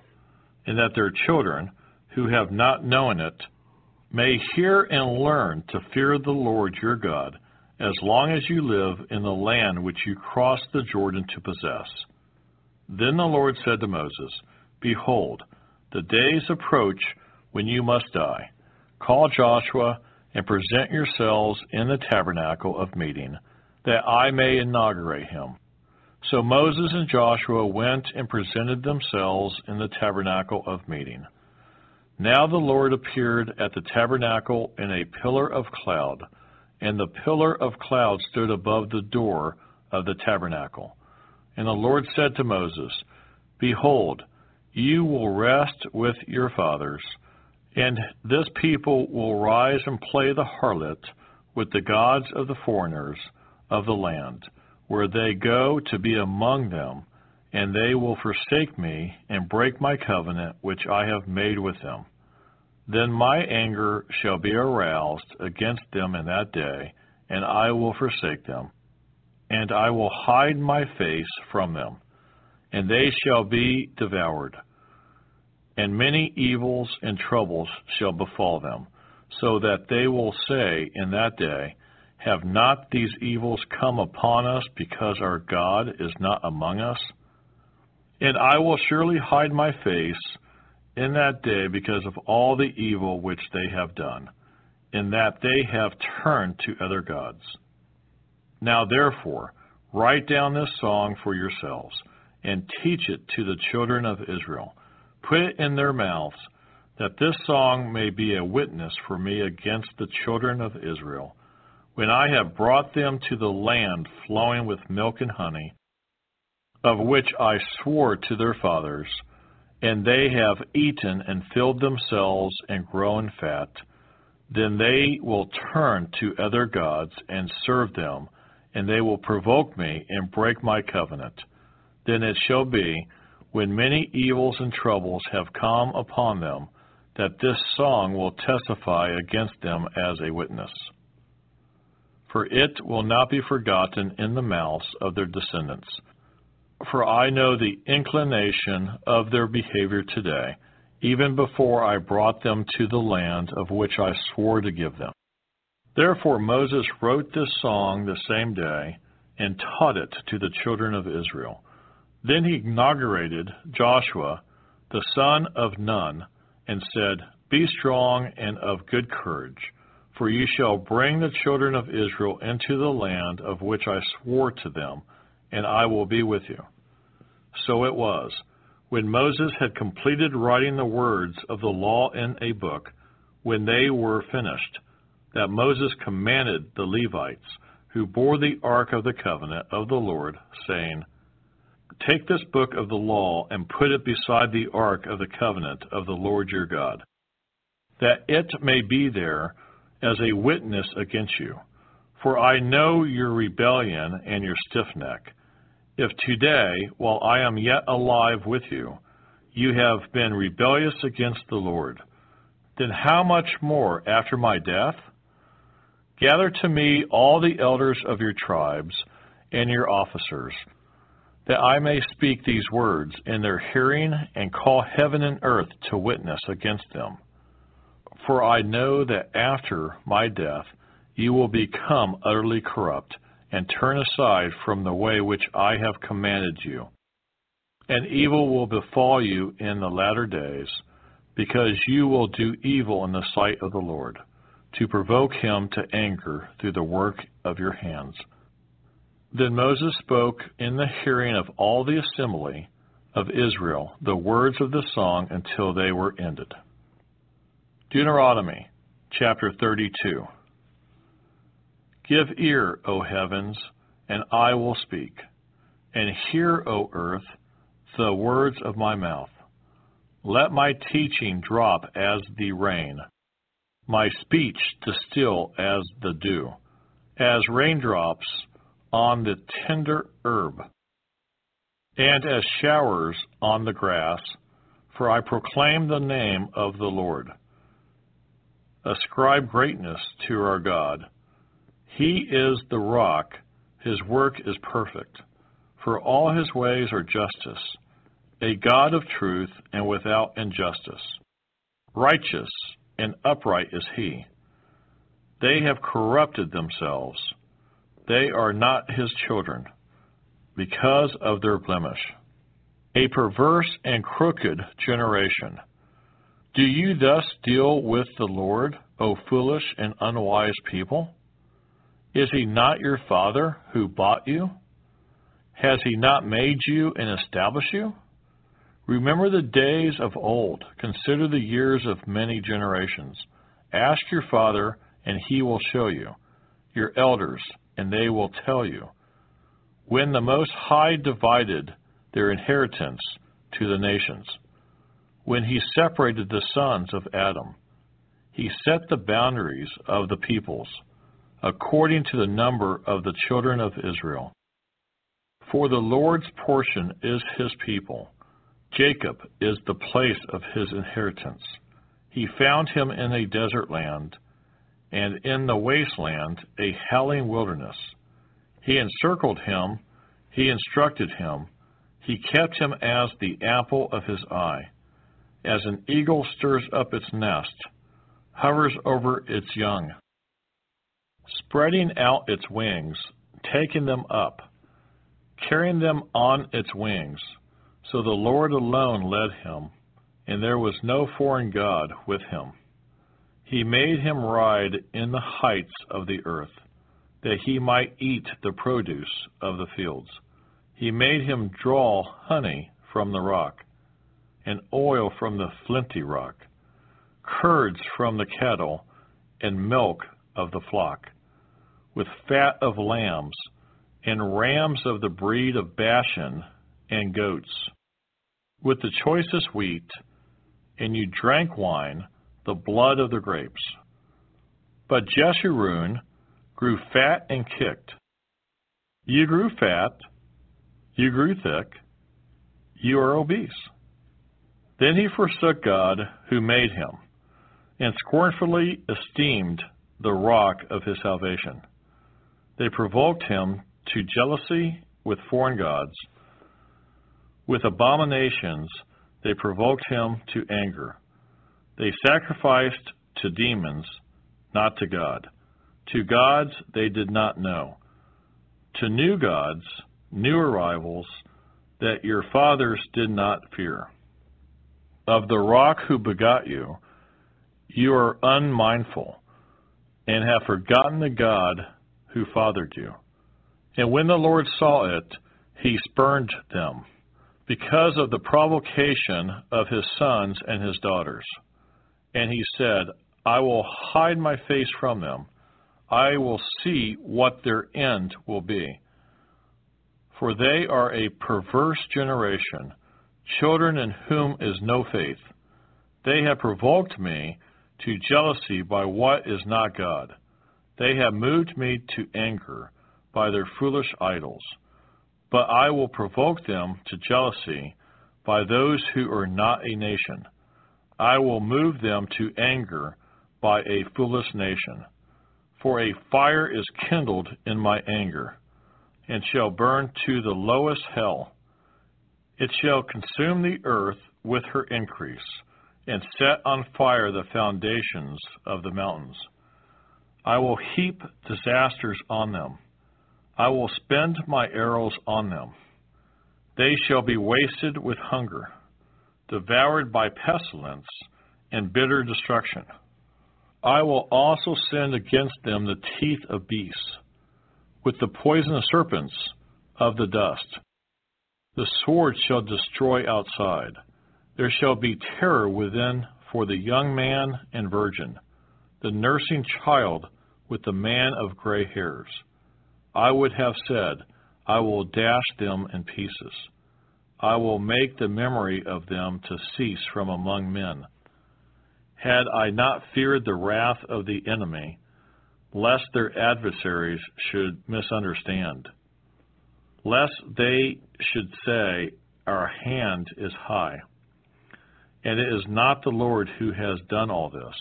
and that their children, who have not known it, may hear and learn to fear the Lord your God, as long as you live in the land which you crossed the Jordan to possess. Then the Lord said to Moses, Behold, the days approach when you must die. Call Joshua and present yourselves in the tabernacle of meeting, that I may inaugurate him. So Moses and Joshua went and presented themselves in the tabernacle of meeting. Now the Lord appeared at the tabernacle in a pillar of cloud, and the pillar of cloud stood above the door of the tabernacle. And the Lord said to Moses, Behold, you will rest with your fathers, and this people will rise and play the harlot with the gods of the foreigners of the land where they go to be among them, and they will forsake me and break my covenant which I have made with them. Then my anger shall be aroused against them in that day, and I will forsake them. And I will hide my face from them, and they shall be devoured. And many evils and troubles shall befall them, so that they will say in that day, have not these evils come upon us because our God is not among us? And I will surely hide my face in that day because of all the evil which they have done, in that they have turned to other gods. Now therefore, write down this song for yourselves, and teach it to the children of Israel. Put it in their mouths, that this song may be a witness for me against the children of Israel when I have brought them to the land flowing with milk and honey, of which I swore to their fathers, and they have eaten and filled themselves and grown fat, then they will turn to other gods and serve them, and they will provoke me and break my covenant. Then it shall be, when many evils and troubles have come upon them, that this song will testify against them as a witness. for it will not be forgotten in the mouths of their descendants. For I know the inclination of their behavior today, even before I brought them to the land of which I swore to give them. Therefore Moses wrote this song the same day and taught it to the children of Israel. Then he inaugurated Joshua, the son of Nun, and said, Be strong and of good courage, for you shall bring the children of Israel into the land of which I swore to them, and I will be with you. So it was, when Moses had completed writing the words of the law in a book, when they were finished, that Moses commanded the Levites, who bore the ark of the covenant of the Lord, saying, Take this book of the law and put it beside the ark of the covenant of the Lord your God, that it may be there as a witness against you. For I know your rebellion and your stiff neck. If today, while I am yet alive with you, you have been rebellious against the Lord, then how much more after my death? Gather to me all the elders of your tribes and your officers, that I may speak these words in their hearing and call heaven and earth to witness against them. For I know that after my death you will become utterly corrupt and turn aside from the way which I have commanded you. And evil will befall you in the latter days, because you will do evil in the sight of the Lord to provoke him to anger through the work of your hands. Then Moses spoke in the hearing of all the assembly of Israel the words of the song until they were ended. Deuteronomy chapter 32. Give ear, O heavens, and I will speak, and hear, O earth, the words of my mouth. Let my teaching drop as the rain my speech distill as the dew, as raindrops on the tender herb, and as showers on the grass, for I proclaim the name of the Lord. Ascribe greatness to our God. He is the rock, his work is perfect, for all his ways are justice, a God of truth and without injustice. Righteous and upright is he. They have corrupted themselves. They are not his children, because of their blemish. A perverse and crooked generation. Do you thus deal with the Lord, O foolish and unwise people? Is he not your father who bought you? Has he not made you and established you? Remember the days of old. Consider the years of many generations. Ask your father, and he will show you, your elders, and they will tell you. When the Most High divided their inheritance to the nations, when he separated the sons of Adam, he set the boundaries of the peoples according to the number of the children of Israel. For the Lord's portion is his people Jacob is the place of his inheritance. He found him in a desert land, and in the wasteland a howling wilderness. He encircled him, he instructed him, he kept him as the apple of his eye. As an eagle stirs up its nest, hovers over its young, spreading out its wings, taking them up, carrying them on its wings so the Lord alone led him, and there was no foreign God with him. He made him ride in the heights of the earth, that he might eat the produce of the fields. He made him draw honey from the rock, and oil from the flinty rock, curds from the cattle, and milk of the flock, with fat of lambs, and rams of the breed of Bashan, and goats with the choicest wheat, and you drank wine, the blood of the grapes. But Jeshurun grew fat and kicked. You grew fat, you grew thick, you are obese. Then he forsook God who made him, and scornfully esteemed the rock of his salvation. They provoked him to jealousy with foreign gods. With abominations, they provoked him to anger. They sacrificed to demons, not to God. To gods they did not know. To new gods, new arrivals, that your fathers did not fear. Of the rock who begot you, you are unmindful, and have forgotten the God who fathered you. And when the Lord saw it, he spurned them, because of the provocation of his sons and his daughters. And he said, I will hide my face from them. I will see what their end will be. For they are a perverse generation, children in whom is no faith. They have provoked me to jealousy by what is not God. They have moved me to anger by their foolish idols. But I will provoke them to jealousy by those who are not a nation. I will move them to anger by a foolish nation. For a fire is kindled in my anger, and shall burn to the lowest hell. It shall consume the earth with her increase, and set on fire the foundations of the mountains. I will heap disasters on them. I will spend my arrows on them. They shall be wasted with hunger, devoured by pestilence and bitter destruction. I will also send against them the teeth of beasts, with the poisonous serpents of the dust. The sword shall destroy outside. There shall be terror within for the young man and virgin, the nursing child with the man of gray hairs. I would have said, I will dash them in pieces. I will make the memory of them to cease from among men. Had I not feared the wrath of the enemy, lest their adversaries should misunderstand, lest they should say, Our hand is high. And it is not the Lord who has done all this,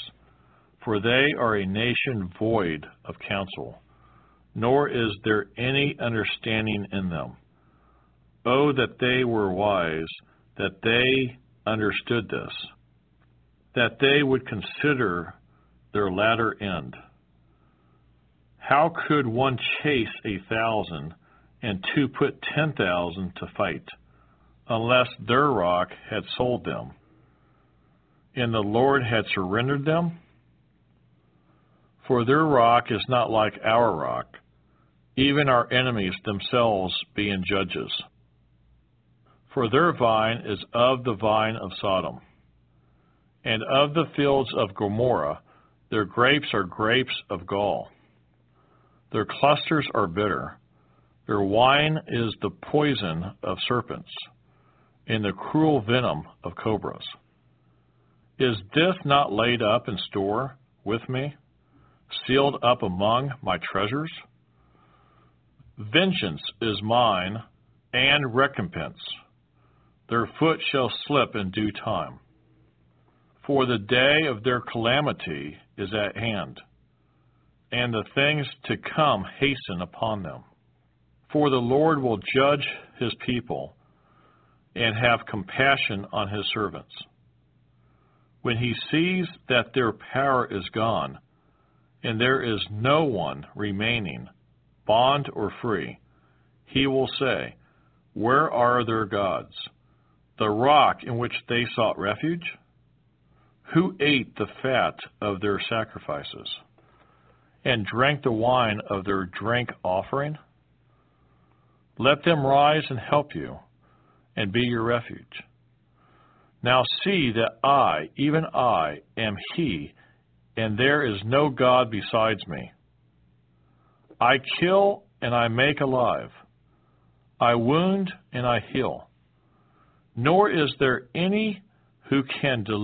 for they are a nation void of counsel nor is there any understanding in them. Oh, that they were wise, that they understood this, that they would consider their latter end. How could one chase a thousand and two put ten thousand to fight, unless their rock had sold them, and the Lord had surrendered them? For their rock is not like our rock even our enemies themselves being judges. For their vine is of the vine of Sodom, and of the fields of Gomorrah their grapes are grapes of gall. Their clusters are bitter, their wine is the poison of serpents, and the cruel venom of cobras. Is this not laid up in store with me, sealed up among my treasures? Vengeance is mine, and recompense. Their foot shall slip in due time. For the day of their calamity is at hand, and the things to come hasten upon them. For the Lord will judge his people and have compassion on his servants. When he sees that their power is gone, and there is no one remaining bond or free, he will say, Where are their gods? The rock in which they sought refuge? Who ate the fat of their sacrifices, and drank the wine of their drink offering? Let them rise and help you, and be your refuge. Now see that I, even I, am He, and there is no God besides me. I kill and I make alive. I wound and I heal. Nor is there any who can deliver